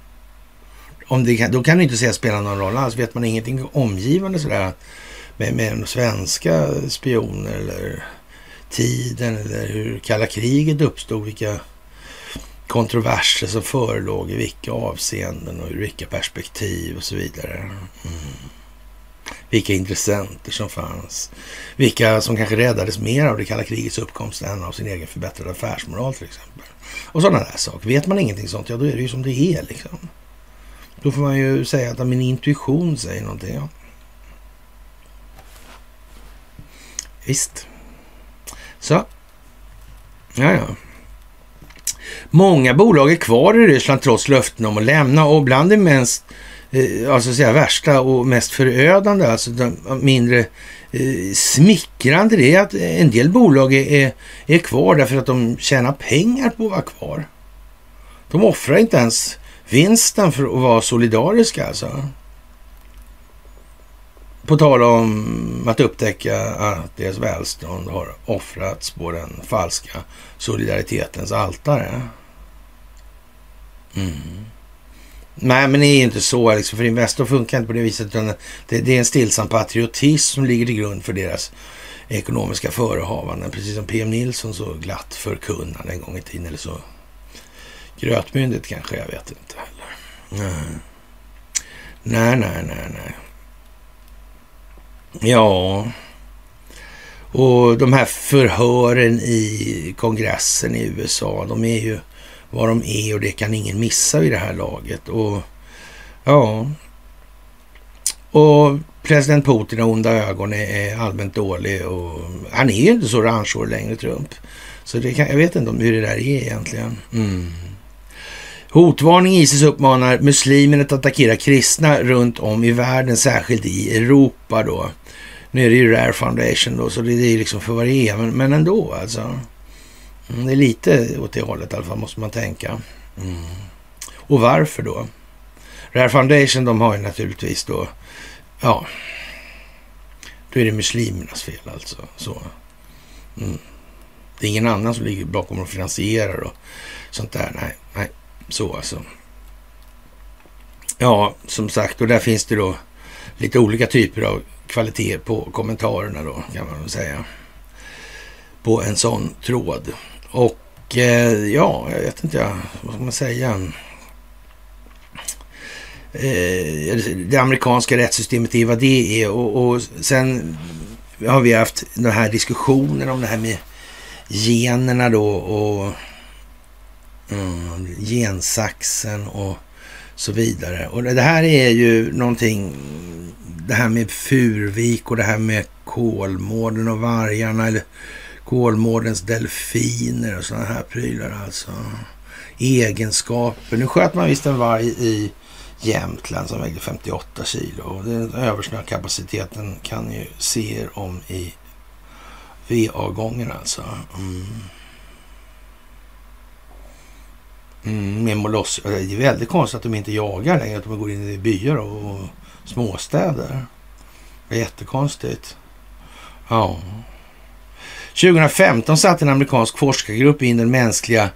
Om det kan, då kan det inte säga spela någon roll alls. Vet man ingenting omgivande sådär med, med svenska spioner eller tiden eller hur kalla kriget uppstod, vilka kontroverser som förelåg i vilka avseenden och ur vilka perspektiv och så vidare. Mm. Vilka intressenter som fanns. Vilka som kanske räddades mer av det kalla krigets uppkomst än av sin egen förbättrade affärsmoral till exempel. Och sådana där saker. Vet man ingenting sånt, ja då är det ju som det är liksom. Då får man ju säga att min intuition säger någonting. Ja. Visst. Så. Ja, ja. Många bolag är kvar i Ryssland trots löften om att lämna och bland det mest Eh, alltså säga, värsta och mest förödande, alltså de mindre eh, smickrande, det är att en del bolag är, är, är kvar därför att de tjänar pengar på att vara kvar. De offrar inte ens vinsten för att vara solidariska alltså. På tal om att upptäcka att deras välstånd har offrats på den falska solidaritetens altare. Mm. Nej, men det är inte så. Liksom, för Investor funkar inte på det viset. Utan det, det är en stillsam patriotism som ligger till grund för deras ekonomiska förehavanden. Precis som PM Nilsson så glatt förkunnade en gång i tiden. Eller så grötmyndigt kanske, jag vet inte heller. Nej, nej, nej, nej. nej. Ja, och de här förhören i kongressen i USA, de är ju vad de är och det kan ingen missa vid det här laget. Och ja, och president Putin har onda ögon, är allmänt dålig och han är ju inte så orangehårig längre, Trump. Så det kan, jag vet inte om hur det där är egentligen. Mm. Hotvarning Isis uppmanar muslimer att attackera kristna runt om i världen, särskilt i Europa då. Nu är det ju Rare Foundation då, så det är liksom för vad det är, men, men ändå alltså. Mm, det är lite åt det hållet i alla fall, måste man tänka. Mm. Och varför då? Rare Foundation, de har ju naturligtvis då, ja, då är det muslimernas fel alltså. Så. Mm. Det är ingen annan som ligger bakom och finansierar och sånt där. Nej, nej, så alltså. Ja, som sagt, och där finns det då lite olika typer av kvalitet på kommentarerna då, kan man väl säga. På en sån tråd. Och eh, ja, jag vet inte, vad ska man säga? Eh, det amerikanska rättssystemet är vad det är och, och sen har vi haft den här diskussionen om det här med generna då och mm, gensaxen och så vidare. Och det här är ju någonting, det här med Furvik och det här med Kolmården och vargarna, eller Kolmårdens delfiner och sådana här prylar alltså. Egenskaper. Nu sköt man visst en varg i Jämtland som vägde 58 kilo. Den översnökapaciteten kan ju se er om i VA-gången alltså. Mm. Mm, med moloss. Det är väldigt konstigt att de inte jagar längre, att de går in i byar och småstäder. Det är jättekonstigt. Ja. 2015 satte en amerikansk forskargrupp in den mänskliga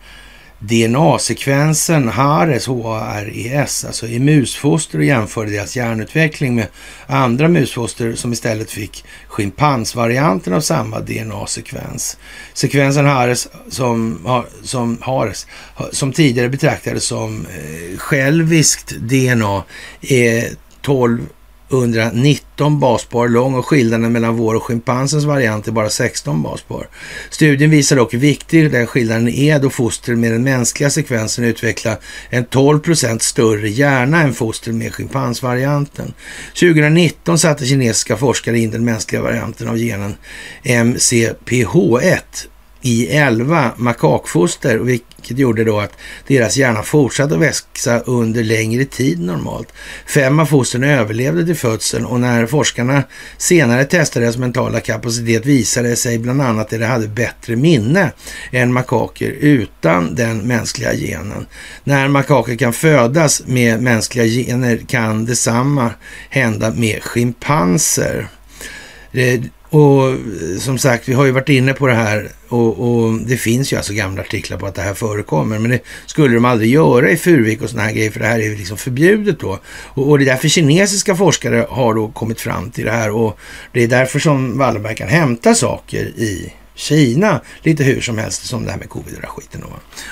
DNA-sekvensen HARES, H-A-R-E-S, alltså i musfoster och jämförde deras hjärnutveckling med andra musfoster som istället fick schimpansvarianten av samma DNA-sekvens. Sekvensen HARES som, som, HARES, som tidigare betraktades som eh, själviskt DNA är 12 119 baspar lång och skillnaden mellan vår och schimpansens variant är bara 16 baspar. Studien visar dock hur viktig den skillnaden är då foster med den mänskliga sekvensen utvecklar en 12% större hjärna än foster med schimpansvarianten. 2019 satte kinesiska forskare in den mänskliga varianten av genen MCPH1 i 11 makakfoster, vilket gjorde då att deras hjärna fortsatte att växa under längre tid normalt. Fem av fostren överlevde till födseln och när forskarna senare testade deras mentala kapacitet visade det sig bland annat att de hade bättre minne än makaker utan den mänskliga genen. När makaker kan födas med mänskliga gener kan detsamma hända med schimpanser. Och eh, som sagt, vi har ju varit inne på det här och, och, det finns ju alltså gamla artiklar på att det här förekommer. Men det skulle de aldrig göra i Furvik och sådana här grejer för det här är ju liksom förbjudet då. Och, och det är därför kinesiska forskare har då kommit fram till det här och det är därför som Wallenberg kan hämta saker i Kina lite hur som helst som det här med covid och skiten då.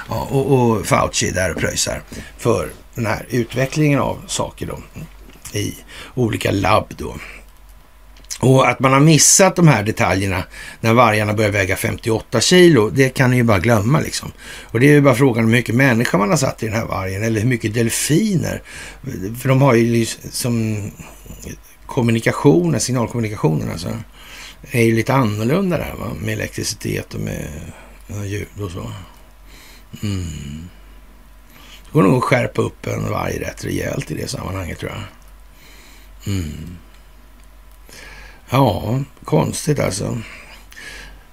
Ja, och, och Fauci där och pröjsar för den här utvecklingen av saker då i olika labb då. Och att man har missat de här detaljerna när vargarna börjar väga 58 kilo, det kan ni ju bara glömma liksom. Och det är ju bara frågan hur mycket människa man har satt i den här vargen eller hur mycket delfiner. För de har ju liksom kommunikationen, signalkommunikationen alltså, är ju lite annorlunda där va? med elektricitet och med ljud och så. Mm. Det går nog att skärpa upp en varg rätt rejält i det sammanhanget tror jag. Mm. Ja, konstigt alltså.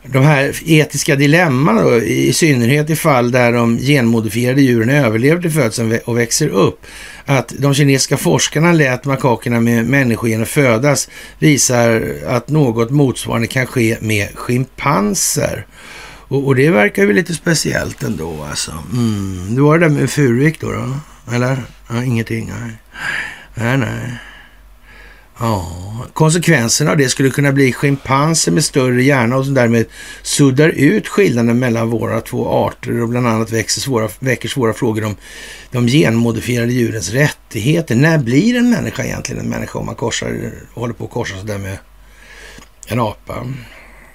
De här etiska dilemmana då, i synnerhet i fall där de genmodifierade djuren överlever till födseln och växer upp. Att de kinesiska forskarna lät makakerna med människogener födas visar att något motsvarande kan ske med schimpanser. Och, och det verkar ju lite speciellt ändå alltså. Mm. Det var det där med Furuvik då, då? Eller? Ja, ingenting? Nej, nej. nej. Ja, konsekvenserna av det skulle kunna bli schimpanser med större hjärna och som därmed suddar ut skillnaden mellan våra två arter och bland annat växer svåra, väcker svåra frågor om de genmodifierade djurens rättigheter. När blir en människa egentligen en människa om man korsar, håller på att korsa sådär med en apa?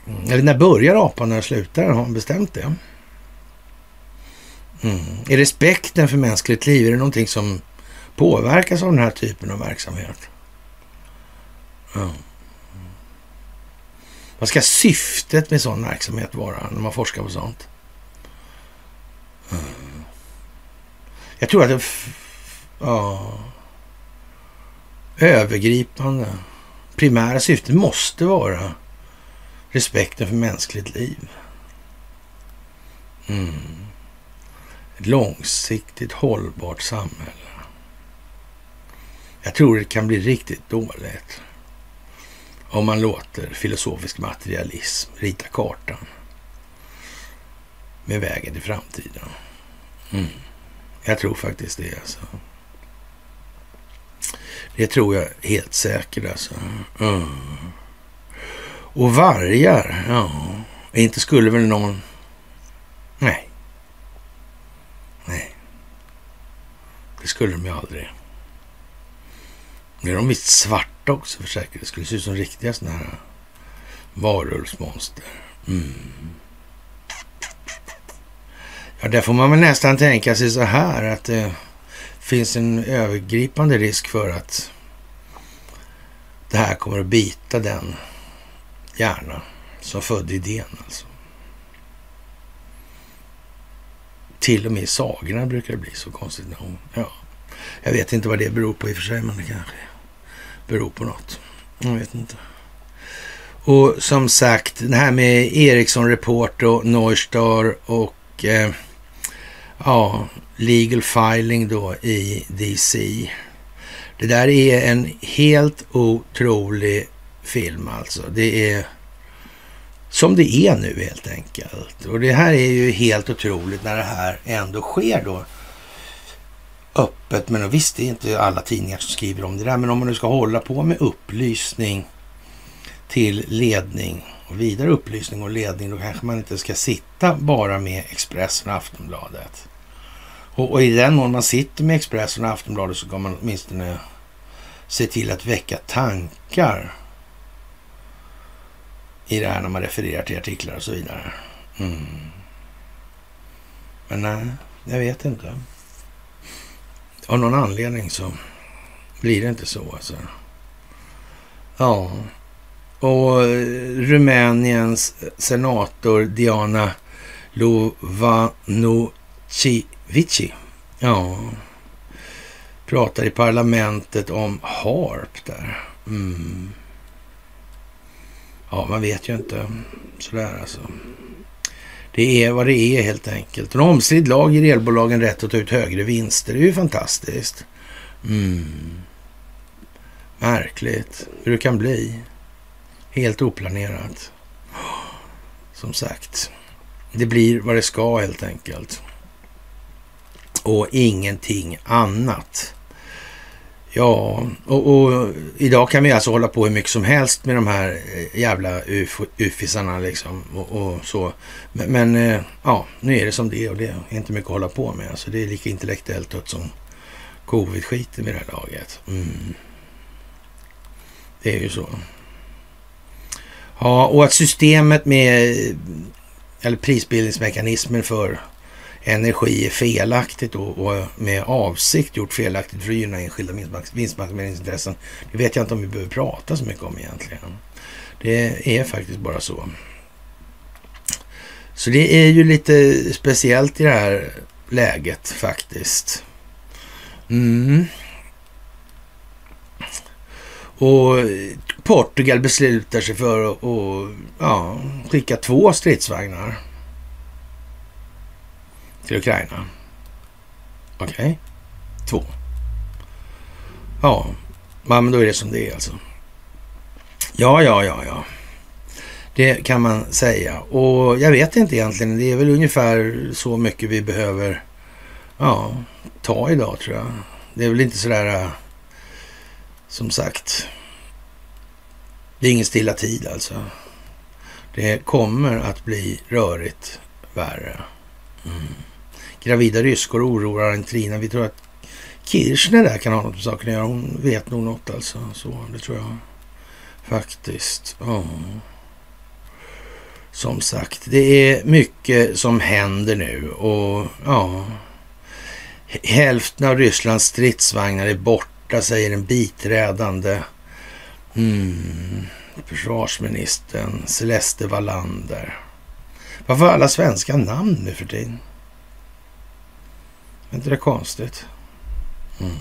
Mm. Eller när börjar apan och när slutar Har man bestämt det? Mm. Är respekten för mänskligt liv, är det någonting som påverkas av den här typen av verksamhet? Ja. Vad ska syftet med sån verksamhet vara när man forskar på sånt? Jag tror att det... Ja, övergripande, primära syftet måste vara respekten för mänskligt liv. Mm. Ett långsiktigt hållbart samhälle. Jag tror det kan bli riktigt dåligt om man låter filosofisk materialism rita kartan med vägen till framtiden. Mm. Jag tror faktiskt det alltså. Det tror jag helt säkert alltså. Mm. Och vargar, ja, inte skulle väl någon... Nej. Nej. Det skulle de ju aldrig. Nu är de visst svarta också för säkerhets skull. Det ser ut som riktiga sådana här varulvsmonster. Mm. Ja, där får man väl nästan tänka sig så här att det finns en övergripande risk för att det här kommer att bita den hjärna som födde idén alltså. Till och med i sagorna brukar det bli så konstigt nog. Ja, jag vet inte vad det beror på i och för sig, men det kanske beror på något. Jag vet inte. Och som sagt, det här med Ericsson Report och Neustar och eh, ja, legal filing då i DC. Det där är en helt otrolig film alltså. Det är som det är nu helt enkelt. Och det här är ju helt otroligt när det här ändå sker då öppet. Men visst, det är inte alla tidningar som skriver om det där. Men om man nu ska hålla på med upplysning till ledning och vidare upplysning och ledning, då kanske man inte ska sitta bara med Expressen och Aftonbladet. Och, och i den mån man sitter med Expressen och Aftonbladet så kan man åtminstone se till att väcka tankar i det här när man refererar till artiklar och så vidare. Mm. Men nej, jag vet inte. Av någon anledning så blir det inte så alltså. Ja, och eh, Rumäniens senator Diana Lovanovici. Ja, pratar i parlamentet om HARP där. Mm. Ja, man vet ju inte sådär alltså. Det är vad det är helt enkelt. En omstridd lag ger elbolagen rätt att ta ut högre vinster. Det är ju fantastiskt. Mm. Märkligt hur det kan bli. Helt oplanerat. Som sagt, det blir vad det ska helt enkelt. Och ingenting annat. Ja, och, och, idag kan vi alltså hålla på hur mycket som helst med de här eh, jävla uf ufisarna liksom och, och så. Men, men, eh, ja, nu är det som det är och det är inte mycket att hålla på med. Alltså det är lika intellektuellt dött som covid-skiten vid det här laget. Mm. Det är ju så. Ja, och att systemet med, eh, eller prisbildningsmekanismen för energi är felaktigt och, och med avsikt gjort felaktigt för att gynna enskilda vinstmaximeringsintressen. Det vet jag inte om vi behöver prata så mycket om egentligen. Det är faktiskt bara så. Så det är ju lite speciellt i det här läget faktiskt. Mm. Och Portugal beslutar sig för att ja, skicka två stridsvagnar till Ukraina. Okej. Okay. Två. Ja, men då är det som det är alltså. Ja, ja, ja, ja. Det kan man säga. Och jag vet inte egentligen. Det är väl ungefär så mycket vi behöver ja, ta idag tror jag. Det är väl inte sådär äh, som sagt. Det är ingen stilla tid alltså. Det kommer att bli rörigt värre. Mm. Gravida ryskor oroar Argentina. Vi tror att Kirchner där kan ha något med saken att göra. Hon vet nog något alltså. Så, det tror jag faktiskt. Oh. Som sagt, det är mycket som händer nu och ja. Hälften av Rysslands stridsvagnar är borta, säger en biträdande mm, försvarsministern Celeste Wallander. Varför alla svenska namn nu för tiden? Är inte det konstigt? Mm.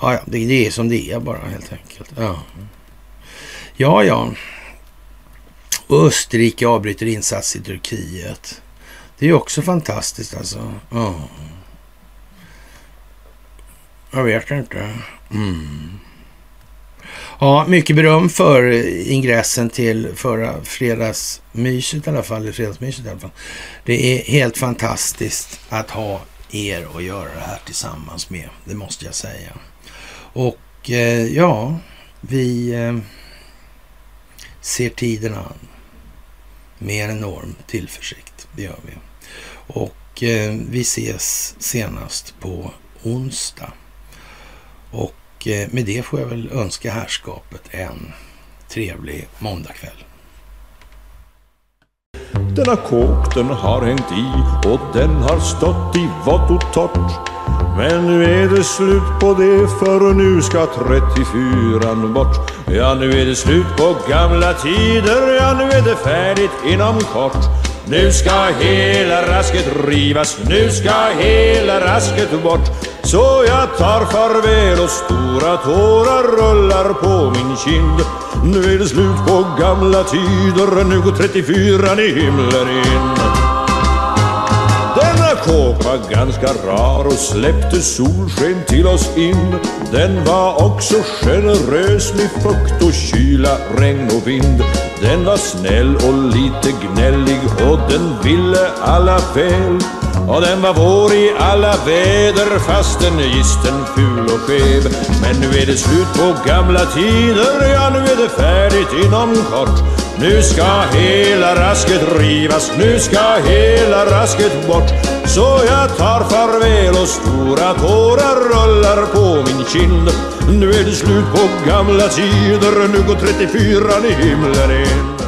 Ja, ja, det, det är som det är bara helt enkelt. Ja, ja. ja. Österrike avbryter insats i Turkiet. Det är också fantastiskt alltså. Ja. Jag vet inte. Mm. Ja, mycket beröm för ingressen till förra fredagsmyset i alla fall. Fredagsmyset i alla fall. Det är helt fantastiskt att ha er att göra det här tillsammans med. Det måste jag säga. Och eh, ja, vi eh, ser tiden an med en enorm tillförsikt. Det gör vi. Och eh, vi ses senast på onsdag. Och eh, med det får jag väl önska härskapet en trevlig måndagkväll. Denna kåk den har hängt i och den har stått i vått och torrt. Men nu är det slut på det för nu ska 34 bort. Ja, nu är det slut på gamla tider, ja nu är det färdigt inom kort. Nu ska hela rasket rivas, nu ska hela rasket bort. Så jag tar farväl och stora tårar rullar på min kind. Nu är det slut på gamla tider, nu går 34 i himlen in kåpa, var ganska rar och släppte solsken till oss in. Den var också generös med fukt och kyla, regn och vind. Den var snäll och lite gnällig och den ville alla väl. Och den var vår i alla väder fastän gisten ful och skev. Men nu är det slut på gamla tider, ja nu är det färdigt inom kort. Nu ska hela rasket rivas, nu ska hela rasket bort. Så jag tar farväl och stora tårar rullar på min kind. Nu är det slut på gamla tider, nu går 34 i himlen in.